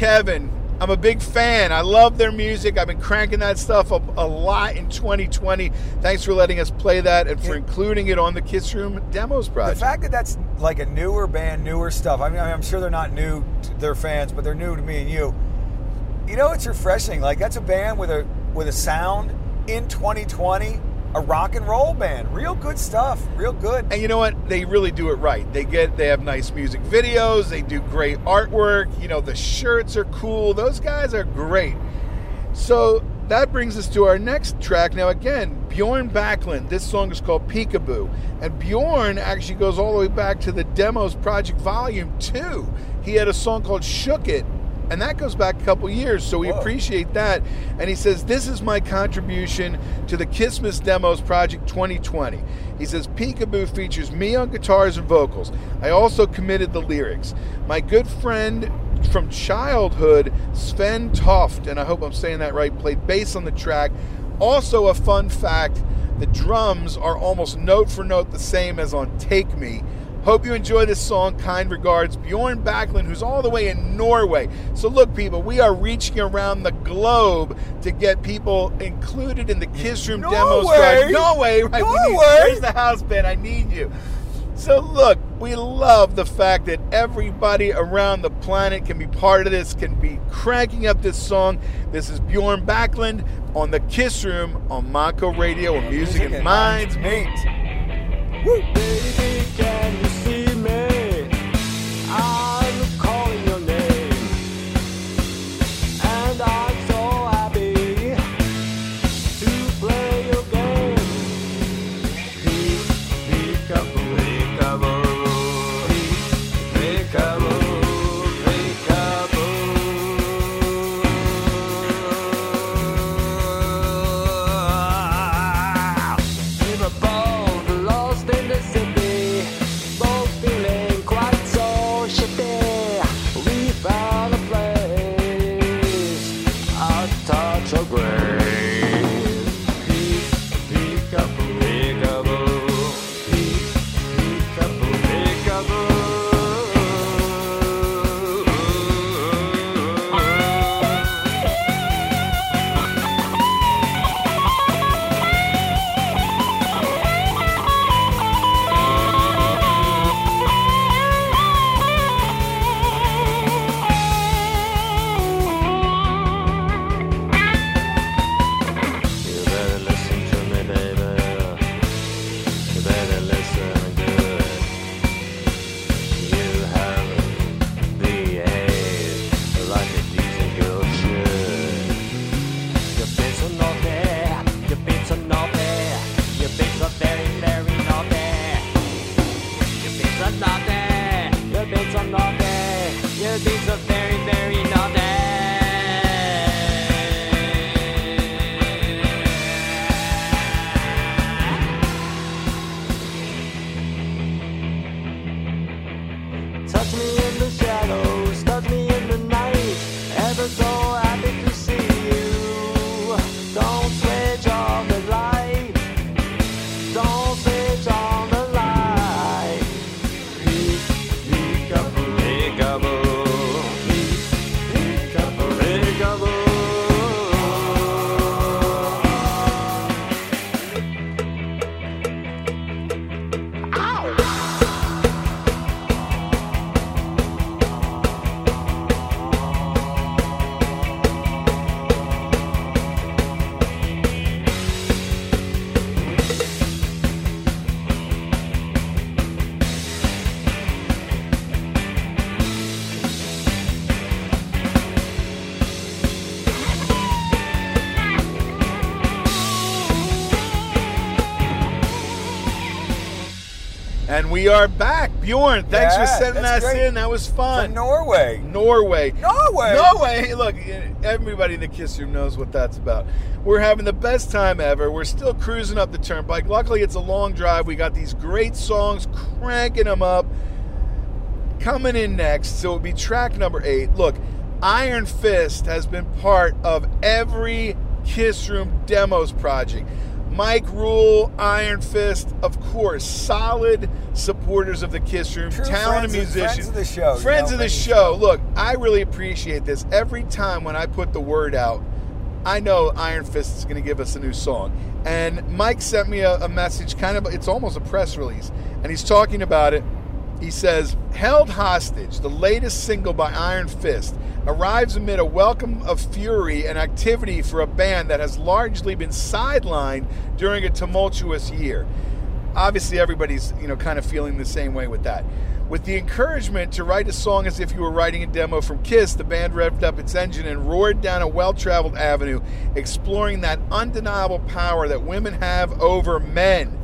F: Kevin. I'm a big fan. I love their music. I've been cranking that stuff up a lot in 2020. Thanks for letting us play that and for including it on the Kiss Room Demos project.
I: The fact that that's like a newer band, newer stuff. I mean, I'm sure they're not new to their fans, but they're new to me and you. You know, it's refreshing. Like that's a band with a with a sound in 2020, a rock and roll band. Real good stuff. Real good.
F: and you know what? They really do it right. They get they have nice music videos. They do great artwork. You know, the shirts are cool. Those guys are great. So
H: that brings us to our next track. Now, again, Bjorn Backlund. This song is called Peekaboo. And Bjorn actually goes all the way back to the Demos Project Volume 2. He had a song called Shook It, and that goes back a couple years, so we
I: Whoa.
H: appreciate that. And he says, This is my contribution to the Kissmas Demos Project 2020. He says, Peekaboo features me on guitars and vocals. I also committed the lyrics. My good friend from childhood, Sven Toft, and I hope I'm saying that right, played bass on the track. Also, a fun fact the drums are almost note for note the same as on Take Me. Hope you enjoy this song. Kind regards, Bjorn Backlund, who's all the way in Norway. So, look, people, we are reaching around the globe to get people included in the Kiss Room demos.
I: Norway?
H: Norway, right? We need- where's the house band? I need you. So, look, we love the fact that everybody around the planet can be part of this, can be cranking up this song. This is Bjorn Backlund on the Kiss Room on Mako Radio, where music and minds meet.
K: Baby, we
H: are back. Bjorn, thanks
I: Yeah,
H: for sending us
I: great.
H: in. That was fun.
I: From Norway.
H: Norway.
I: Norway.
H: Norway. Look, everybody in the Kiss Room knows what that's about. We're having the best time ever. We're still cruising up the turnpike. Luckily, it's a long drive. We got these great songs, cranking them up. Coming in next, so it would be track number eight. Look, Iron Fist has been part of every Kiss Room demos project. Mike Rule, Iron Fist, of course, solid supporters of the Kiss Room,
I: True
H: talented
I: friends
H: musicians,
I: friends of the show, you
H: friends
I: know,
H: of the
I: friends of the
H: show. Look, I really appreciate this. Every time when I put the word out, I know Iron Fist is going to give us a new song. And Mike sent me a, a message, kind of, it's almost a press release, and he's talking about it. He says, Held Hostage, the latest single by Iron Fist, arrives amid a welcome of fury and activity for a band that has largely been sidelined during a tumultuous year. Obviously everybody's you know kind of feeling the same way with that. With the encouragement to write a song as if you were writing a demo from Kiss, the band revved up its engine and roared down a well-traveled avenue, exploring that undeniable power that women have over men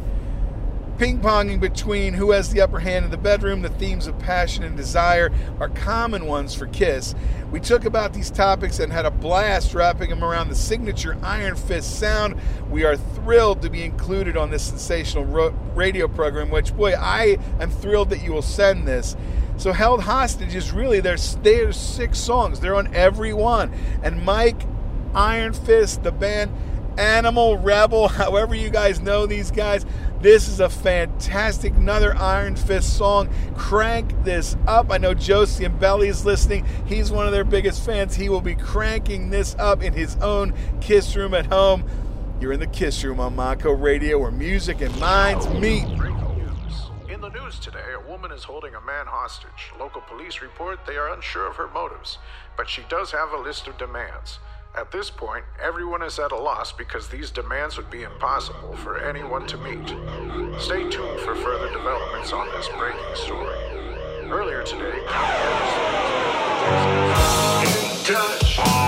H: ping ponging between who has the upper hand in the bedroom, the themes of passion and desire are common ones for Kiss. We took about these topics and had a blast wrapping them around the signature Iron Fist sound. We are thrilled to be included on this sensational ro- radio program, which, boy, I am thrilled that you will send this. So, Held Hostage is really, there's, there's six songs, they're on every one. And Mike, Iron Fist, the band, Animal Rebel, [laughs] however you guys know these guys. This is a fantastic, another Iron Fist song. Crank this up. I know Josie and Belly is listening. He's one of their biggest fans. He will be cranking this up in his own Kiss room at home. You're in the Kiss room on Mako Radio where music and minds meet.
L: In the news today, a woman is holding a man hostage. Local police report they are unsure of her motives, but she does have a list of demands. At this point, everyone is at a loss because these demands would be impossible for anyone to meet. Stay tuned for further developments on this breaking story. Earlier today,
M: touch.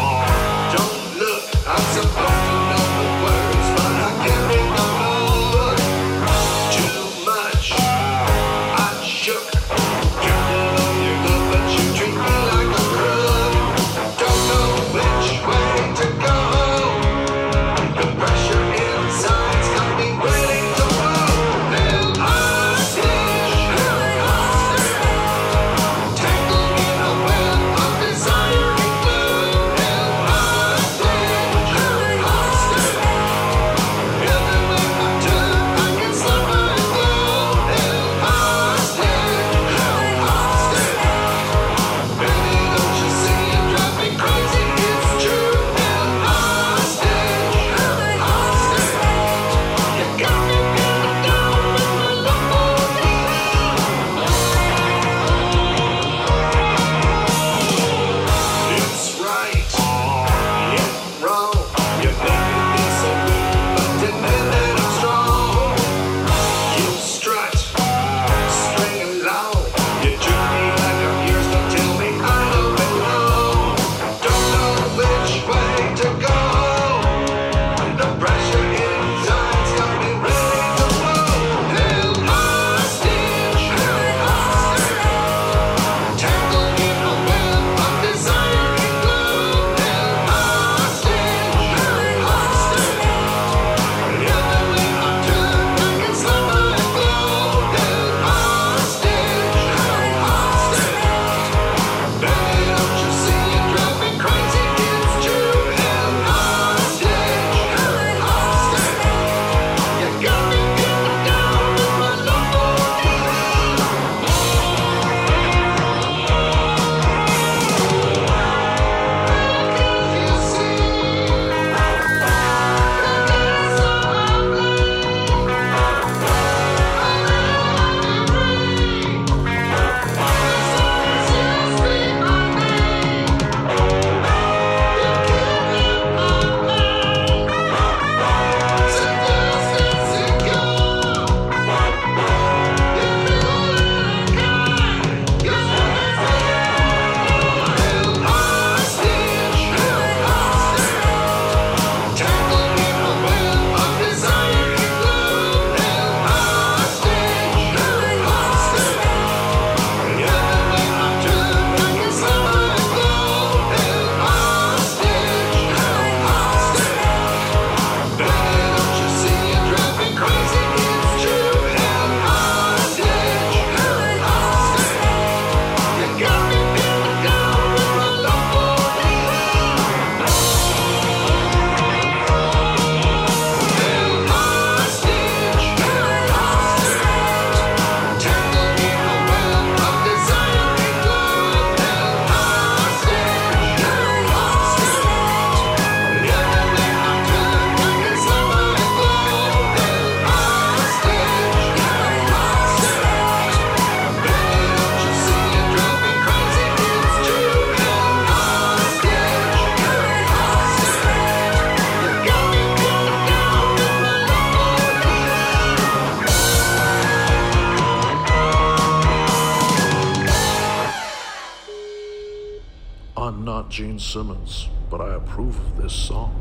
L: Simmons, but I approve of this song.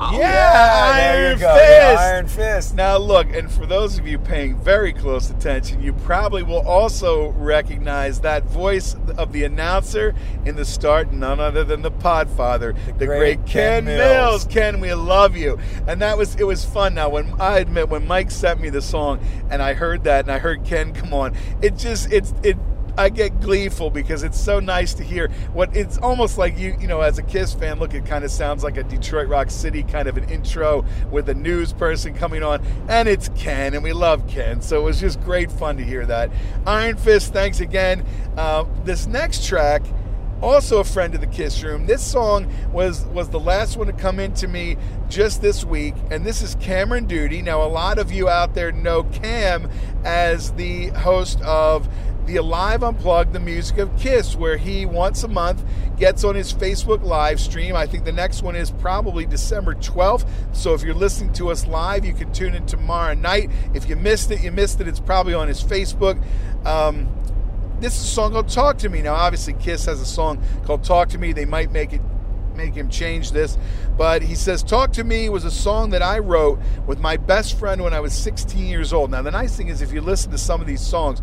H: Oh, yeah,
I: there
H: Iron. Fist.
I: Iron Fist.
H: Now, look, and for those of you paying very close attention, you probably will also recognize that voice of the announcer in the start, none other than the Podfather, the, great,
I: great
H: Ken,
I: Ken
H: Mills.
I: Mills.
H: Ken, we love you. And that was it was fun. Now, when I admit when Mike sent me the song and I heard that and I heard Ken come on, it just it's it. I get gleeful because it's so nice to hear what it's almost like you, you know, as a Kiss fan, look, it kind of sounds like a Detroit Rock City kind of an intro with a news person coming on, and it's Ken, and we love Ken, so it was just great fun to hear that. Iron Fist, thanks again. Uh, this next track, also a friend of the Kiss Room. This song was was the last one to come into me just this week, and this is Cameron Duty. Now, a lot of you out there know Cam as the host of the Alive Unplugged, the music of Kiss, where he once a month gets on his Facebook live stream. I think the next one is probably December 12th. So if you're listening to us live, you can tune in tomorrow night. If you missed it, you missed it. It's probably on his Facebook. Um, this is a song called Talk to Me. Now, obviously, Kiss has a song called Talk to Me. They might make it make him change this. But he says, Talk to Me was a song that I wrote with my best friend when I was 16 years old. Now, the nice thing is, if you listen to some of these songs,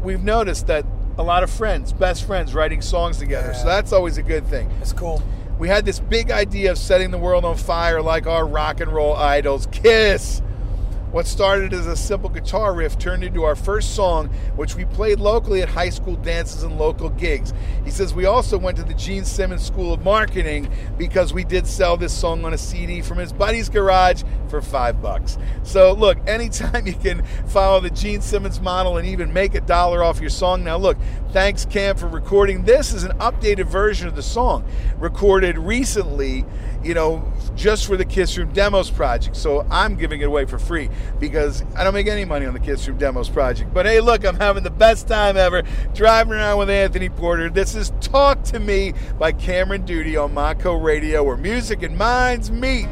H: we've noticed that a lot of friends, best friends, writing songs together. So that's always a good thing.
I: It's cool.
H: We had this big idea of setting the world on fire like our rock and roll idols, Kiss. What started as a simple guitar riff turned into our first song, which we played locally at high school dances and local gigs. He says we also went to the Gene Simmons School of Marketing because we did sell this song on a CD from his buddy's garage for five bucks. So, look, anytime [laughs] you can follow the Gene Simmons model and even make a dollar off your song. Now, look, thanks, Cam, for recording. This is an updated version of the song, recorded recently, you know, just for the Kiss Room Demos project. So I'm giving it away for free because I don't make any money on the Kiss Room Demos project. But hey, look, I'm having the best time ever driving around with Anthony Porter. This is Talk to Me by Cameron Duty on Mako Radio, where music and minds meet.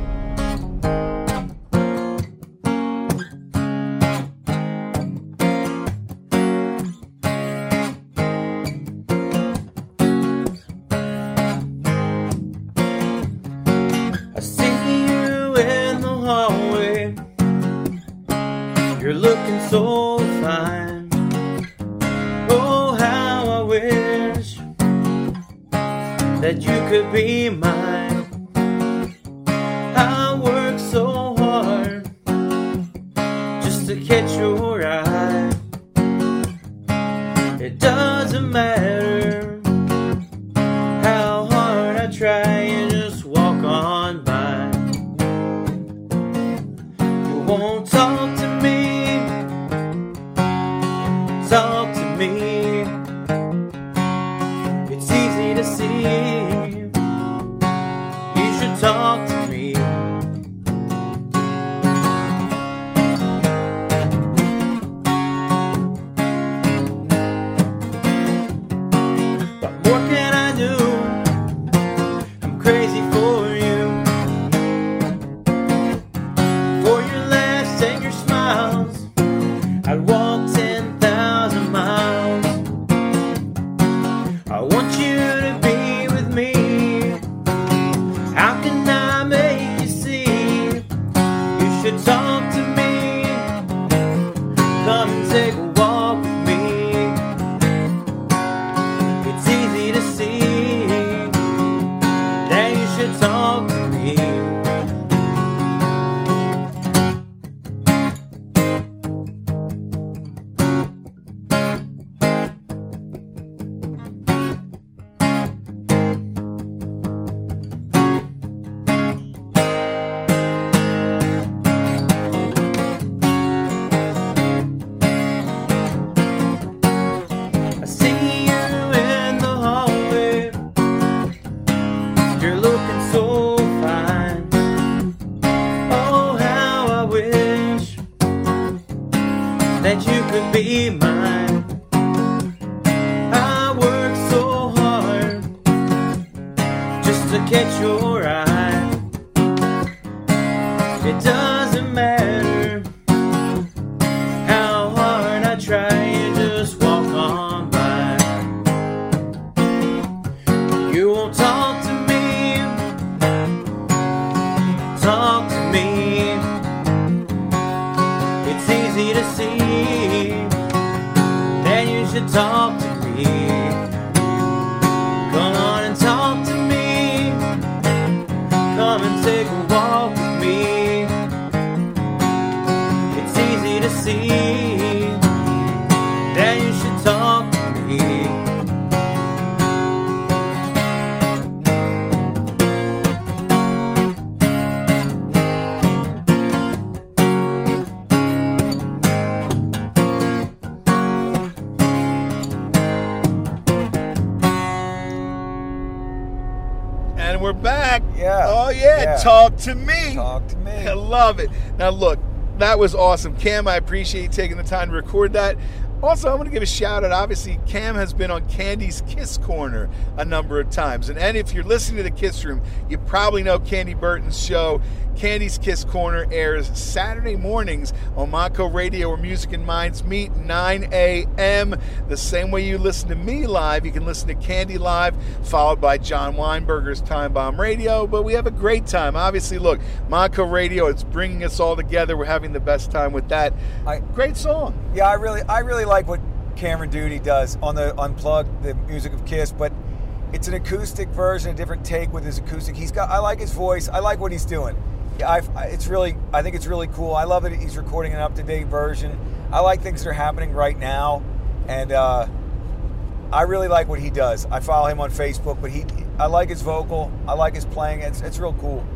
H: Love it. Now look, that was awesome, Cam. I appreciate you taking the time to record that. Also, I want to give a shout out. Obviously, Cam has been on Candy's Kiss Corner a number of times. And, and if you're listening to the Kiss Room, you probably know Candy Burton's show. Candy's Kiss Corner airs Saturday mornings on Mako Radio where music and minds meet, 9 a.m. The same way you listen to me live, you can listen to Candy live, followed by John Weinberger's Time Bomb Radio. But we have a great time. Obviously, look, Mako Radio, it's bringing us all together. We're having the best time with that. great song.
I: Yeah, I really, I really like what Cameron Duty does on the unplugged the music of Kiss, but it's an acoustic version, a different take with his acoustic. He's got, I like his voice. I like what he's doing. I've, it's really, I think it's really cool. I love that he's recording an up to date version. I like things that are happening right now, and uh, I really like what he does. I follow him on Facebook, but he, I like his vocal. I like his playing. It's, it's real cool.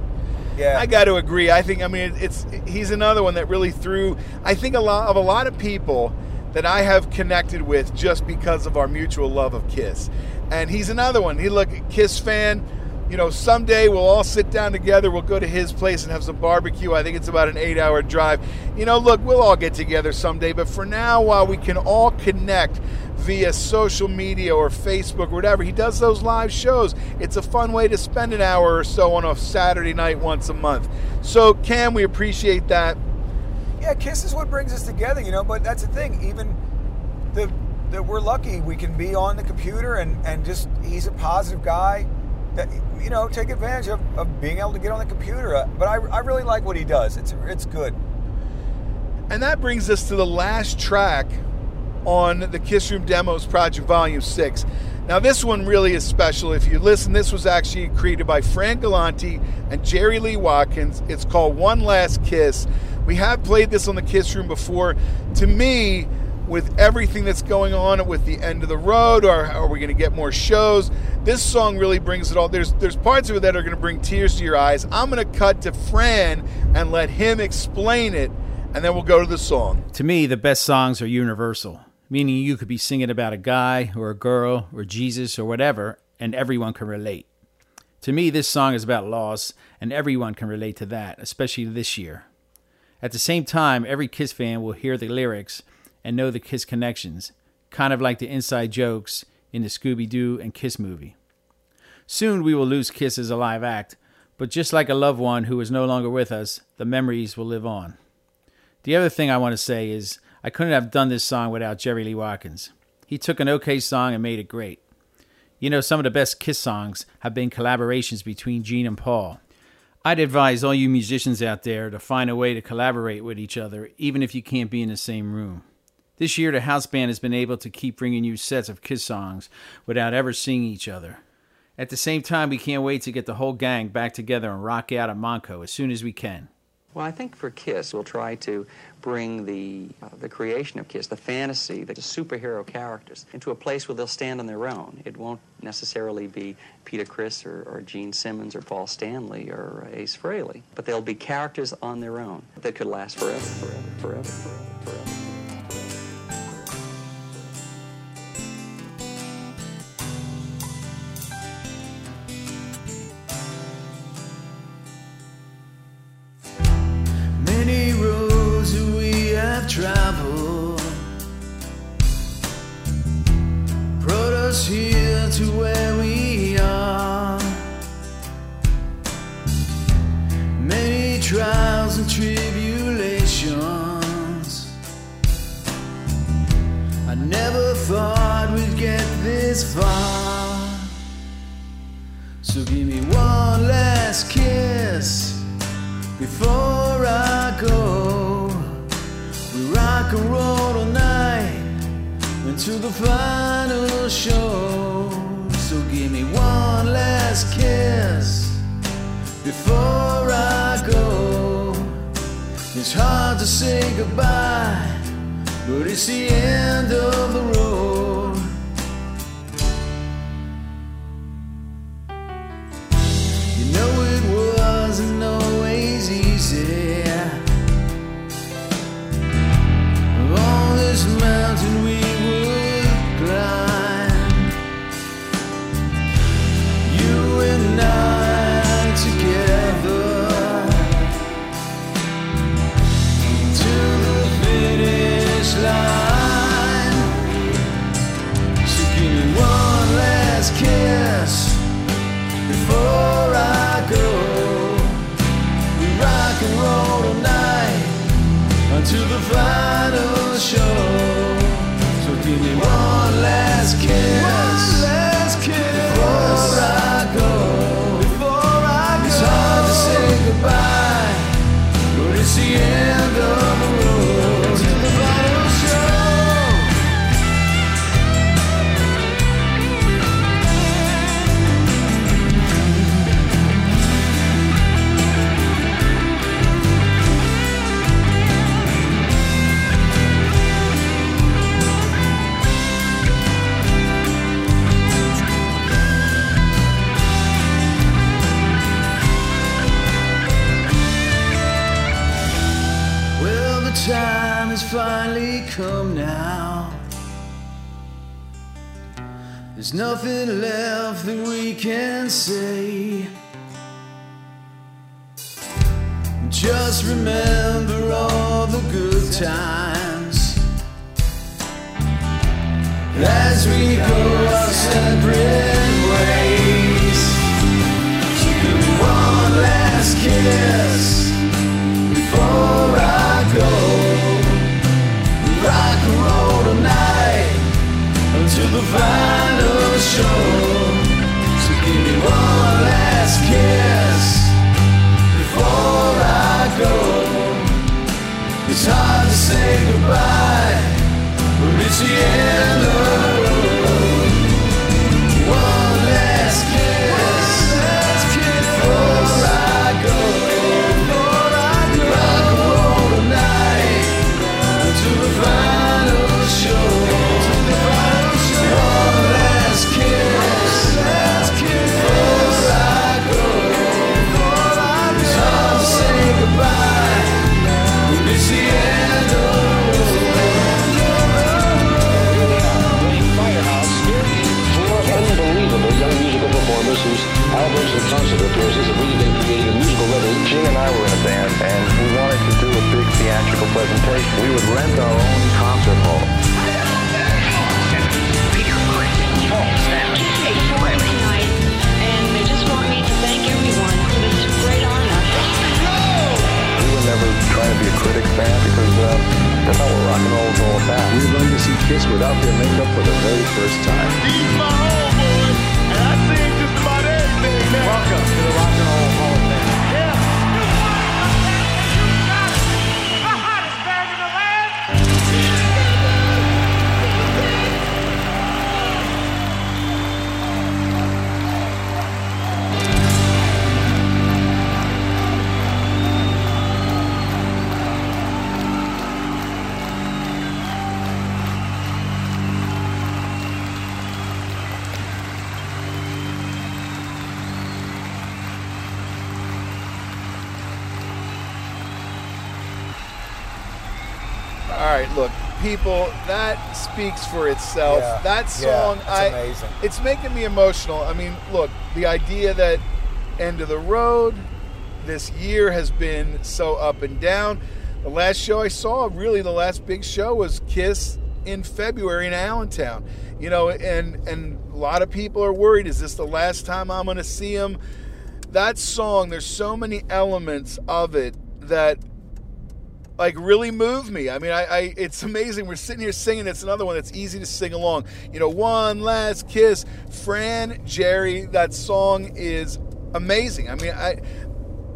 I: Yeah.
H: I got to agree. I think I mean it's he's another one that really threw. I think a lot of a lot of people that I have connected with just because of our mutual love of Kiss, and he's another one. He look Kiss fan. You know, someday we'll all sit down together. We'll go to his place and have some barbecue. I think it's about an eight-hour drive. You know, look, we'll all get together someday. But for now, while we can all connect via social media or Facebook or whatever. He does those live shows. It's a fun way to spend an hour or so on a Saturday night once a month. So, Cam, we appreciate that.
I: Yeah, Kiss is what brings us together, you know. But that's the thing. Even the that we're lucky we can be on the computer and and just he's a positive guy. That you know, take advantage of, of being able to get on the computer. Uh, But I, I really like what he does. It's it's good.
H: And that brings us to the last track on the Kiss Room Demos Project Volume 6. Now, this one really is special. If you listen, this was actually created by Frank Galante and Jerry Lee Watkins. It's called One Last Kiss. We have played this on the Kiss Room before. To me, with everything that's going on with the end of the road, or are we going to get more shows? This song really brings it all. There's there's parts of it that are going to bring tears to your eyes. I'm going to cut to Fran and let him explain it, and then we'll go to the song.
N: To me, the best songs are universal, meaning you could be singing about a guy or a girl or Jesus or whatever, and everyone can relate. To me, this song is about loss, and everyone can relate to that, especially this year. At the same time, every Kiss fan will hear the lyrics and know the Kiss connections, kind of like the inside jokes in the Scooby Doo and Kiss movie. Soon we will lose Kiss as a live act, but just like a loved one who is no longer with us, the memories will live on. The other thing I want to say is I couldn't have done this song without Jerry Lee Watkins. He took an okay song and made it great. You know, some of the best Kiss songs have been collaborations between Gene and Paul. I'd advise all you musicians out there to find a way to collaborate with each other, even if you can't be in the same room. This year, the house band has been able to keep bringing you sets of Kiss songs without ever seeing each other. At the same time, we can't wait to get the whole gang back together and rock out at Mako as soon as we can.
O: Well, I think for Kiss, we'll try to bring the uh, the creation of Kiss, the fantasy, the superhero characters, into a place where they'll stand on their own. It won't necessarily be Peter Criss or, or Gene Simmons or Paul Stanley or Ace Frehley, but they'll be characters on their own that could last forever, forever, forever, forever, forever.
P: Have traveled brought us here to where we are. Many trials and tribulations. I never thought we'd get this far. So give me one last kiss before I go. All night
K: until the final show. So give me one last kiss before I go. It's hard to say goodbye, but it's the end of the road. You know it wasn't always this mountain
P: we
H: speaks for itself.
I: Yeah,
H: that
I: yeah,
H: song,
I: it's
H: I,
I: amazing.
H: it's making me emotional. I mean, look, the idea that end of the road this year has been so up and down. The last show I saw, really, the last big show was Kiss in February in Allentown. You know, and and a lot of people are worried. Is this the last time I'm going to see them? That song, there's so many elements of it that like really move me. I mean, I, I it's amazing. We're sitting here singing. It's another one that's easy to sing along. You know, one last kiss, Fran Jerry. That song is amazing. I mean, I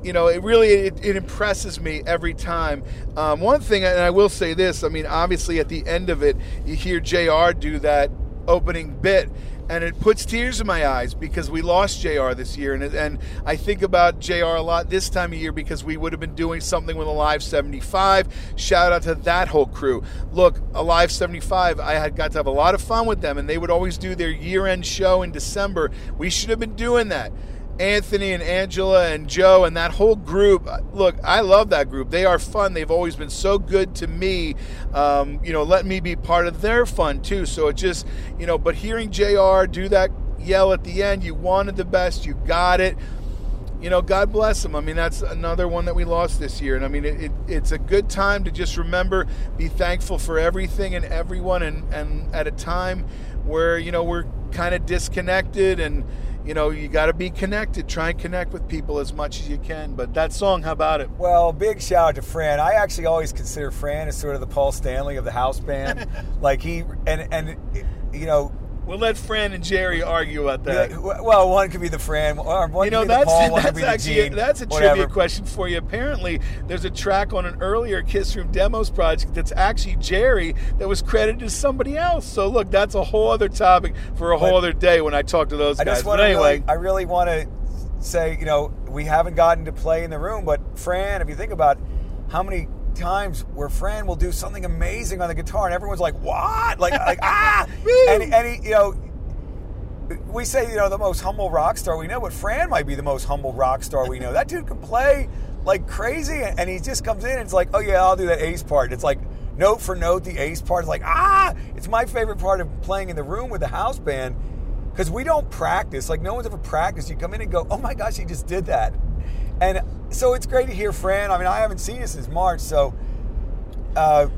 H: you know, it really it, it impresses me every time. Um, one thing, and I will say this: I mean, obviously, at the end of it, you hear Jr. do that opening bit, and it puts tears in my eyes because we lost Jr. this year, and and I think about Jr. a lot this time of year because we would have been doing something with Alive 75. Shout out to that whole crew. Look, Alive 75, I had got to have a lot of fun with them, and they would always do their year-end show in December. We should have been doing that. Anthony and Angela and Joe and that whole group. Look, I love that group. They are fun. They've always been so good to me. Um, you know, let me be part of their fun too. So it just, you know, but hearing JR do that yell at the end, you wanted the best, you got it. You know, God bless them. I mean, that's another one that we lost this year. And I mean, it, it, it's a good time to just remember, be thankful for everything and everyone. And, and at a time where, you know, we're kind of disconnected and, you know, you got to be connected. Try and connect with people as much as you can. But that song, how about it?
I: Well, big shout out to Fran. I actually always consider Fran as sort of the Paul Stanley of the house band. [laughs] like he and and you know.
H: We'll let Fran and Jerry argue about that.
I: Yeah, well, one could be the Fran, or one
H: you know,
I: could be the
H: that's,
I: Paul, [laughs] one could
H: that's
I: be the
H: actually
I: Gene,
H: that's a
I: whatever.
H: trivia question for you. Apparently, there's a track on an earlier Kiss Room Demos project that's actually Jerry that was credited to somebody else. So look, that's a whole other topic for a whole
I: But-
H: other day when I talk to those
I: I
H: guys.
I: just
H: But anyway,
I: really, I really want to say, you know, we haven't gotten to play in the room, but Fran, if you think about how many times where Fran will do something amazing on the guitar and everyone's like, "What?" Like, [laughs] like ah, and, he- and he, you know, we say, you know, the most humble rock star we know, but Fran might be the most humble rock star we know. That dude can play like crazy, and he just comes in and it's like, "Oh yeah, I'll do that ace part." It's like note for note, the ace part is like, ah, it's my favorite part of playing in the room with the house band because we don't practice. Like no one's ever practiced. You come in and go, "Oh my gosh, he just did that," and so it's great to hear Fran. I mean, I haven't seen it since March, so uh,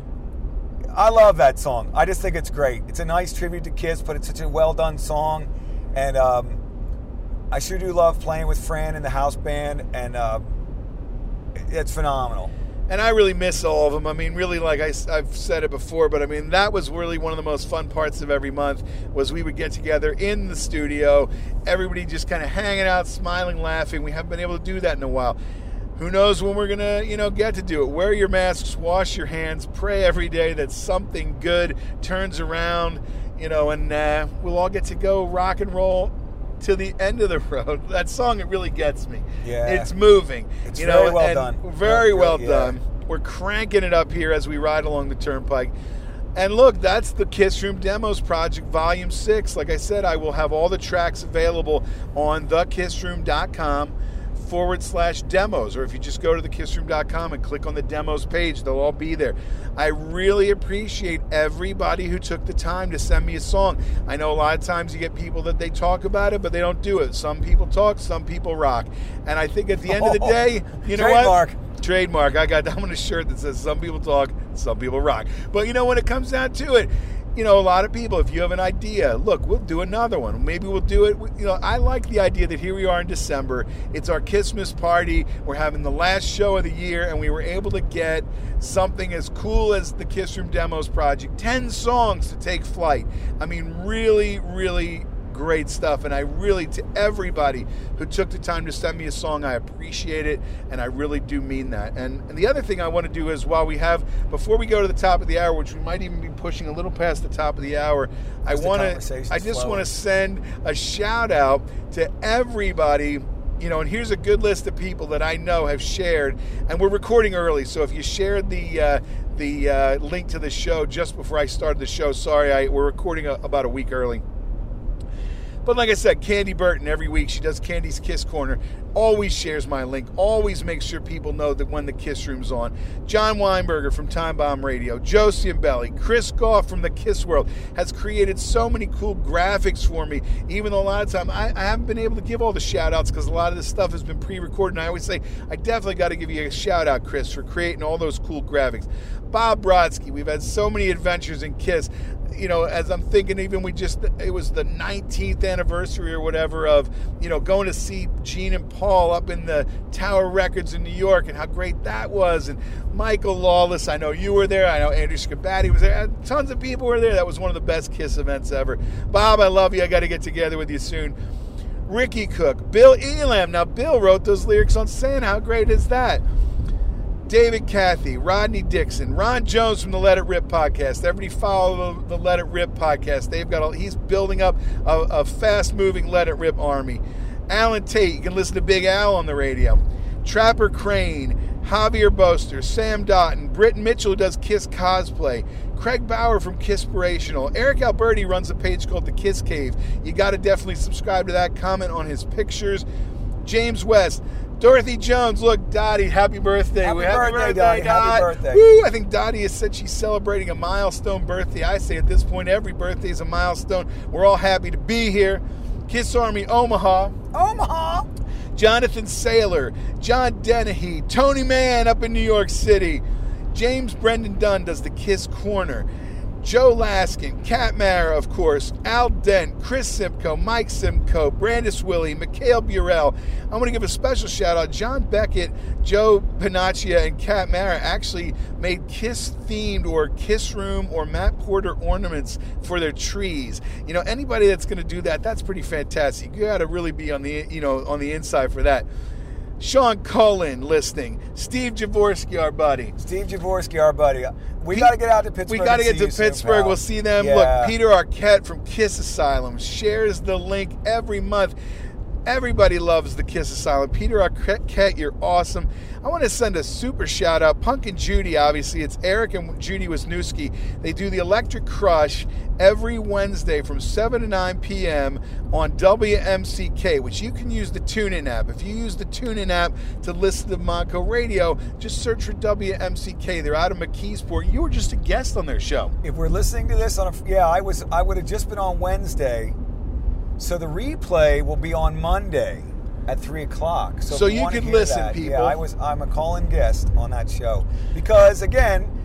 I: I love that song. I just think it's great. It's a nice tribute to Kiss, but it's such a well done song, and um, I sure do love playing with Fran in the house band, and uh, it's phenomenal.
H: And I really miss all of them. I mean, really, like I, have said it before, but I mean, that was really one of the most fun parts of every month was we would get together in the studio, everybody just kind of hanging out, smiling, laughing. We haven't been able to do that in a while. Who knows when we're gonna, you know, get to do it? Wear your masks, wash your hands, pray every day that something good turns around, you know, and uh, we'll all get to go rock and roll to the end of the [laughs] road. That song, it really gets me.
I: Yeah.
H: it's moving.
I: It's
H: you
I: very
H: know,
I: well
H: and
I: done.
H: Very well
I: yeah.
H: done. We're cranking it up here as we ride along the turnpike. And look, that's the Kiss Room Demos Project, Volume 6. Like I said, I will have all the tracks available on thekissroom.com forward slash demos. Or if you just go to thekissroom.com and click on the demos page, they'll all be there. I really appreciate everybody who took the time to send me a song. I know a lot of times you get people that they talk about it, but they don't do it. Some people talk, some people rock. And I think at the end of the oh, day, you know
I: Trademark.
H: what? Trademark. I got I'm on a shirt that says some people talk, some people rock. But you know when it comes down to it, you know a lot of people. If you have an idea, look, we'll do another one. Maybe we'll do it. You know, I like the idea that here we are in December. It's our Christmas party. We're having the last show of the year, and we were able to get something as cool as the Kiss Room Demos project. Ten songs to take flight. I mean, really, really great stuff and i really to everybody who took the time to send me a song i appreciate it and i really do mean that and, and the other thing i want to do is while we have before we go to the top of the hour which we might even be pushing a little past the top of the hour i
I: Just the
H: want to i just want to send a shout out to everybody you know, and here's a good list of people that I know have shared, and we're recording early. So if you shared the uh, the uh, link to the show just before I started the show, sorry, I, we're recording a, about a week early. But like I said, Candy Burton every week she does Candy's Kiss Corner. Always shares my link. Always makes sure people know that when the Kiss Room's on. John Weinberger from Time Bomb Radio, Josie and Belly, Chris Goff from the Kiss World has created so many cool graphics for me. Even though a lot of time I, I haven't been able to give all the shout outs because a lot of this stuff has been pre-recorded. And I always say I definitely got to give you a shout out, Chris, for creating all those cool graphics. Bob Brodsky, we've had so many adventures in Kiss you know, as I'm thinking, even we just, it was the 19th anniversary or whatever of, you know, going to see Gene and Up in the Tower Records in New York and how great that was. And Michael Lawless, I know you were there. I know Andrew Scabatti was there. Tons of people were there. That was one of the best Kiss events ever. Bob, I love you. I got to get together with you soon. Ricky Cook, Bill Elam. Now, Bill wrote those lyrics on Santa. How great is that? David Cathy, Rodney Dixon, Ron Jones from the Let It Rip podcast. Everybody follow the, the Let It Rip podcast. They've got a, he's building up a, a fast moving Let It Rip army. Alan Tate, you can listen to Big Al on the radio. Trapper Crane, Javier Boster, Sam Dotton, Britt Mitchell does Kiss cosplay, Craig Bauer from Kisspirational, Eric Alberti runs a page called The Kiss Cave. You got to definitely subscribe to that. Comment on his pictures. James West, Dorothy Jones, look, Dottie, happy birthday.
I: Happy
H: We-
I: birthday, Dottie. Happy birthday.
H: Woo, I think Dottie has said she's celebrating a milestone birthday. I say at this point, every birthday is a milestone. We're all happy to be here. Kiss Army Omaha.
I: Omaha.
H: Jonathan Saylor, John Dennehy, Tony Mann up in New York City. James Brendan Dunn does the Kiss Corner. Joe Laskin, Kat Mara, of course, Al Dent, Chris Simcoe, Mike Simcoe, Brandis Willie, Mikhail Burrell. I want to give a special shout out. John Beckett, Joe Panaccia, and Kat Mara actually made Kiss themed or Kiss Room or Matt Porter ornaments for their trees. You know, anybody that's going to do that, that's pretty fantastic. You got to really be on the you know on the inside for that. Sean Cullen listening. Steve Javorski, our buddy.
I: Steve Javorski, our buddy. We got to get out to Pittsburgh.
H: We got to get to
I: you soon,
H: Pittsburgh. we'll see them.
I: Yeah.
H: Look, Peter Arquette from Kiss Asylum shares the link every month. Everybody loves the Kiss Asylum. Peter Arquette, you're awesome. I want to send a super shout out. Punk and Judy, obviously. It's Eric and Judy Wisniewski. They do the Electric Crush every Wednesday from 7 to 9 p.m. on WMCK, which you can use the TuneIn app. If you use the TuneIn app to listen to Monco Radio, just search for WMCK. They're out of McKeesport. You were just a guest on their show.
I: If we're listening to this on a yeah, I was I would have just been on Wednesday, so the replay will be on Monday at three o'clock. So,
H: So you
I: wanna
H: can listen,
I: that,
H: people.
I: Yeah, I was I'm a call-in guest on that show because again.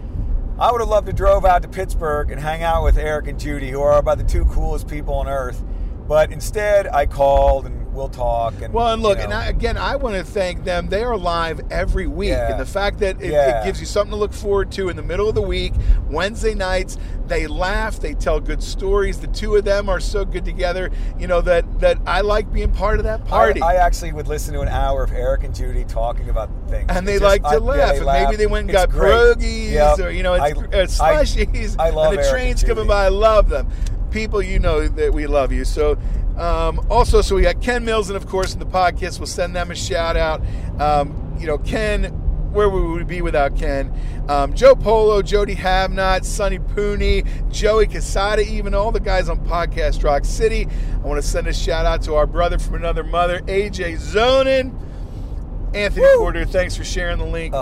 I: I would have loved to drove out to Pittsburgh and hang out with Eric and Judy, who are about the two coolest people on earth. But instead, I called and we'll talk. And
H: Well, and look,
I: you
H: and. I, again, I want to thank them. They are live every week,
I: Yeah.
H: and the fact that it,
I: Yeah.
H: it gives you something to look forward to in the middle of the week, Wednesday nights, they laugh, they tell good stories. The two of them are so good together. You know that that I like being part of that party.
I: I, I actually would listen to an hour of Eric and Judy talking about things.
H: and they
I: It's
H: like to
I: I-
H: laugh,
I: yeah, they
H: and
I: laugh.
H: maybe they went and
I: It's
H: got
I: great.
H: pierogies,
I: Yep.
H: or you know, it's,
I: I-
H: uh,
I: I-
H: slushies,
I: I love
H: and the
I: Eric
H: trains
I: and
H: coming by. I love them. People, you know that we love you. So, um, also, so we got Ken Mills, and of course, in the podcast, we'll send them a shout out. Um, you know, Ken, where would we be without Ken? Um, Joe Polo, Jody Havnot, Sonny Pooney, Joey Casada, even all the guys on Podcast Rock City. I want to send a shout out to our brother from another mother, AJ Zonin. Anthony Porter, thanks for sharing the link.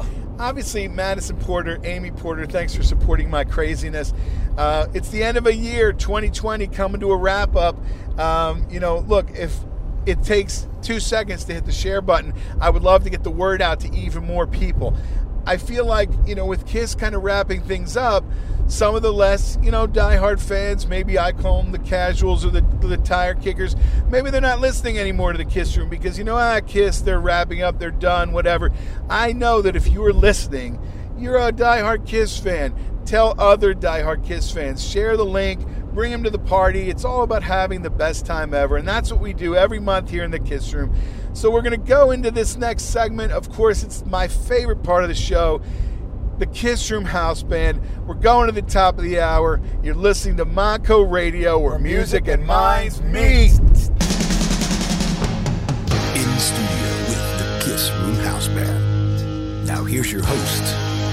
H: Obviously, Madison Porter, Amy Porter, thanks for supporting my craziness. Uh, it's the end of a year, 2020, coming to a wrap up. Um, you know, look, if it takes two seconds to hit the share button, I would love to get the word out to even more people. I feel like, you know, with Kiss kind of wrapping things up, some of the less, you know, diehard fans, maybe I call them the casuals or the, the tire kickers, maybe they're not listening anymore to the Kiss Room because, you know, ah, Kiss, they're wrapping up, they're done, whatever. I know that if you are listening, you're a diehard Kiss fan. Tell other diehard Kiss fans, share the link, bring them to the party. It's all about having the best time ever, and that's what we do every month here in the Kiss Room. So we're going to go into this next segment. Of course, it's my favorite part of the show the Kiss Room House Band. We're going to the top of the hour. You're listening to Monco Radio, where music and minds meet.
Q: In studio with the Kiss Room House Band. Now here's your host,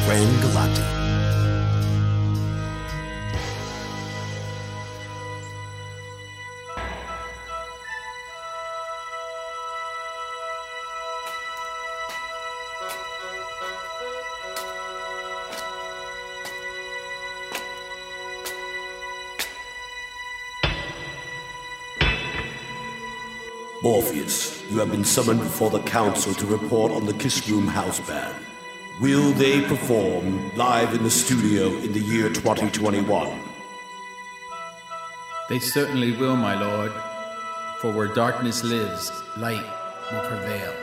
Q: Fran Galati.
R: Morpheus, you have been summoned before the council to report on the Kiss Room House Band. Will they perform live in the studio in the year 2021?
S: They certainly will, my lord. For where darkness lives, light will prevail.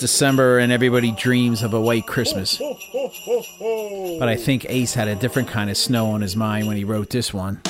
S: December and everybody dreams of a white Christmas. But I think Ace had a different kind of snow on his mind when he wrote this one.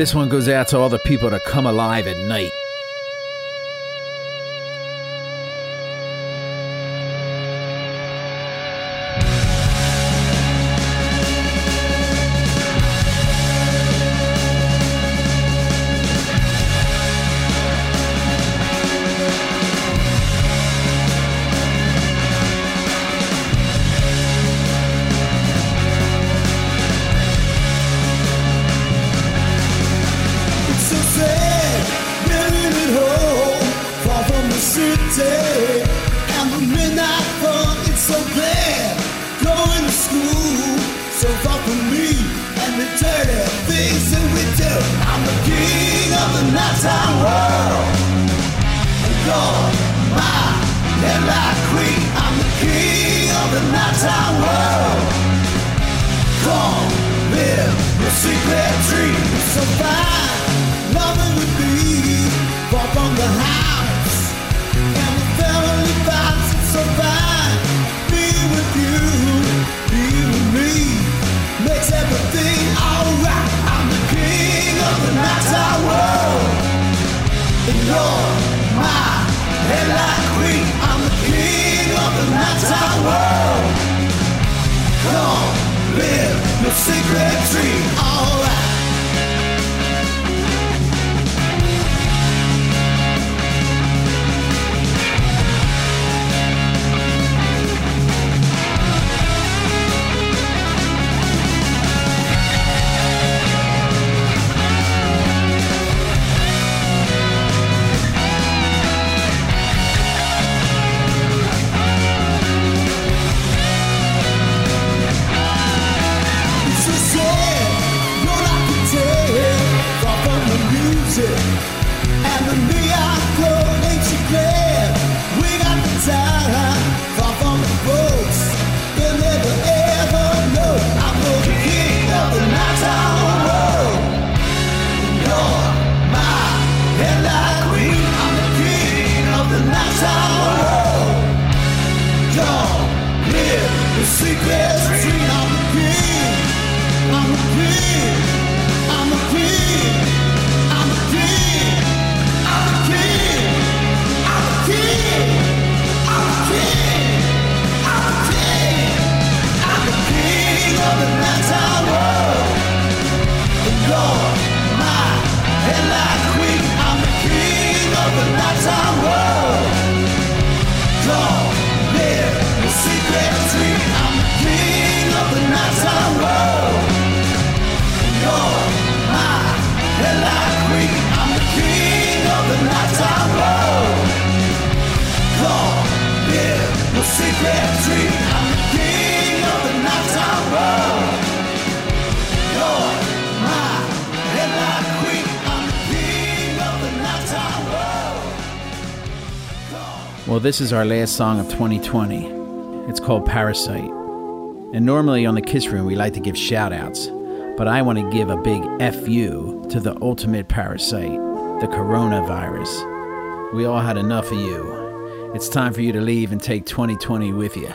S: This one goes out to all the people that come alive at night. Well, this is our last song of 2020. It's called Parasite. And normally on the Kiss Room, we like to give shout outs, but I want to give a big FU to the ultimate parasite, the coronavirus. We all had enough of you. It's time for you to leave and take 2020 with you.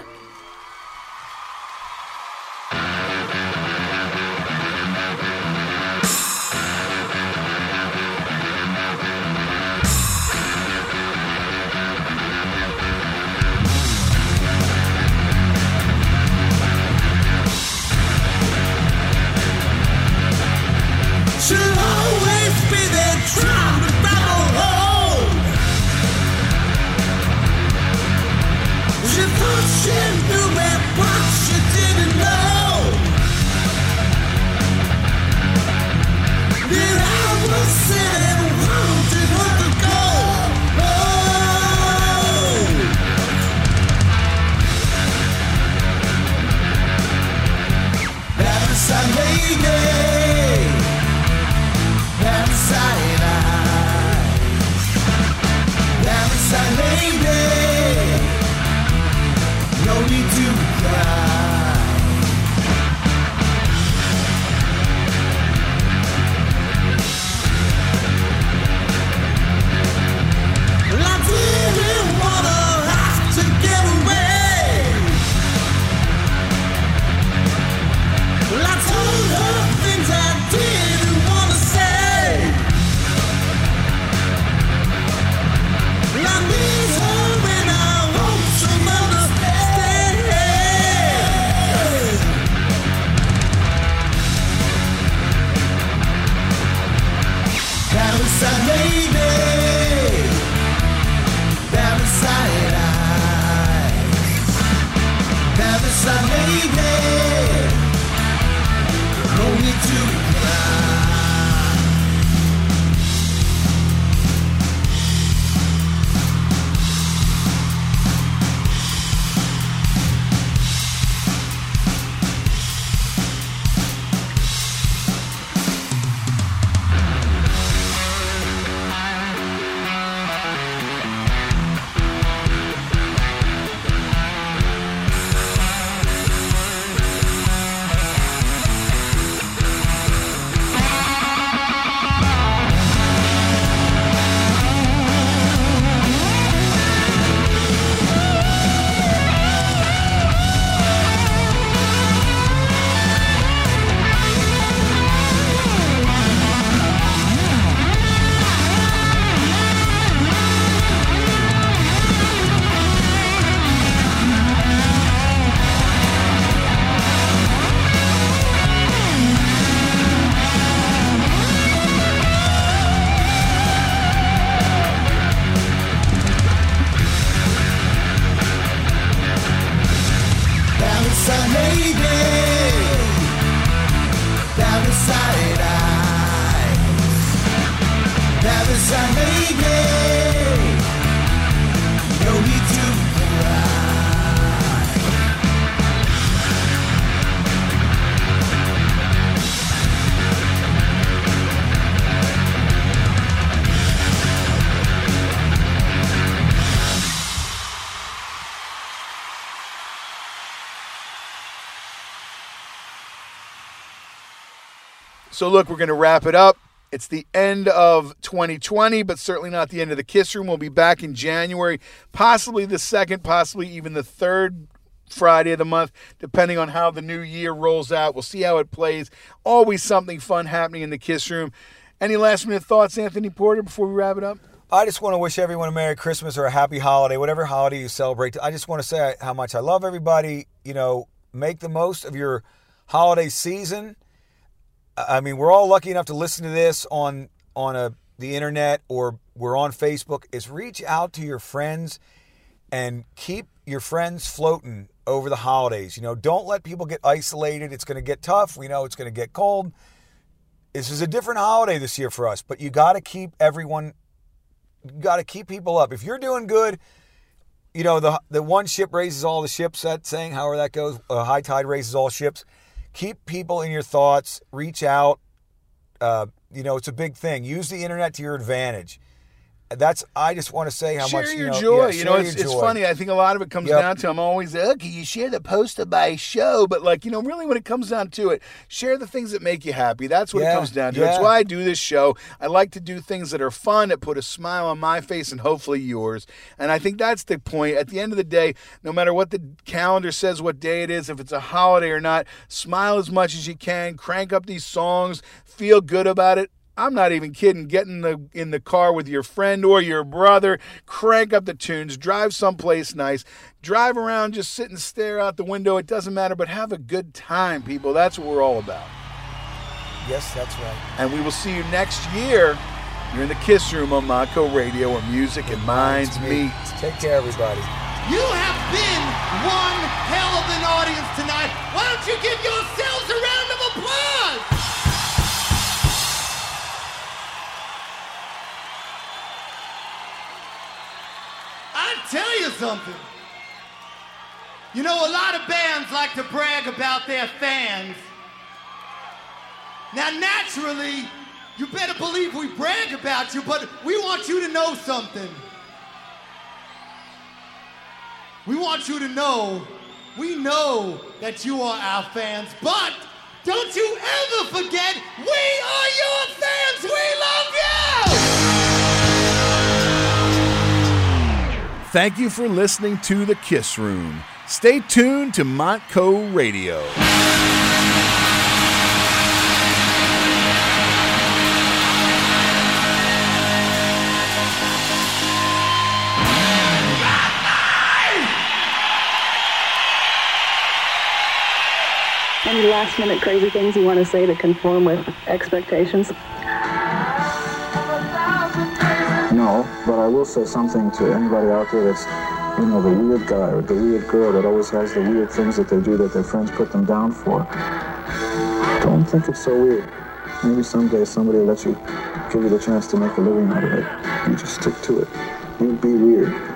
H: So, look, we're going to wrap it up. It's the end of 2020, but certainly not the end of the Kiss Room. We'll be back in January, possibly the second, possibly even the third Friday of the month, depending on how the new year rolls out. We'll see how it plays. Always something fun happening in the Kiss Room. Any last minute thoughts, Anthony Porter, before we wrap it up?
I: I just want to wish everyone a Merry Christmas or a Happy Holiday, whatever holiday you celebrate. I just want to say how much I love everybody. You know, make the most of your holiday season. I mean, we're all lucky enough to listen to this on on a the internet or we're on Facebook. Is reach out to your friends and keep your friends floating over the holidays. You know, don't let people get isolated. It's going to get tough. We know it's going to get cold. This is a different holiday this year for us, but you got to keep everyone got to keep people up. If you're doing good, you know the the one ship raises all the ships. That saying, however that goes, uh, high tide raises all ships. Keep people in your thoughts. Reach out. Uh, you know it's a big thing. Use the internet to your advantage. That's. I just want to say how
H: share
I: much
H: your
I: you know, share your
H: joy.
I: yeah,
H: you know, it's, it's funny. I think a lot of it comes
I: Yep.
H: down to I'm always, okay. you share the poster by show? But like, you know, really when it comes down to it, share the things that make you happy. That's what it comes down to. That's why I do this show. I like to do things that are fun, that put a smile on my face and hopefully yours. And I think that's the point. At the end of the day, no matter what the calendar says, what day it is, if it's a holiday or not, smile as much as you can, crank up these songs, feel good about it. I'm not even kidding. Get in the in the car with your friend or your brother, crank up the tunes, drive someplace nice, drive around, just sit and stare out the window. It doesn't matter, but have a good time, people. That's what we're all about.
I: Yes, that's right.
H: And we will see you next year. You're in the Kiss Room on Monaco Radio, where music and minds meet.
I: Take care, everybody.
T: You have been one hell of an audience tonight. Why don't you give yourselves I tell you something. You know, a lot of bands like to brag about their fans. Now, naturally, you better believe we brag about you, but we want you to know something. We want you to know, we know that you are our fans, but don't you ever forget, we are your fans. We love you.
H: Thank you for listening to the Kiss Room. Stay tuned to Montco Radio.
C: Any last minute crazy things you want to say to conform with expectations?
D: No, but I will say something to anybody out there that's, you know, the weird guy or the weird girl that always has the weird things that they do that their friends put them down for. Don't think it's so weird. Maybe someday somebody will let you, give you the chance to make a living out of it. You just stick to it. You'd be weird.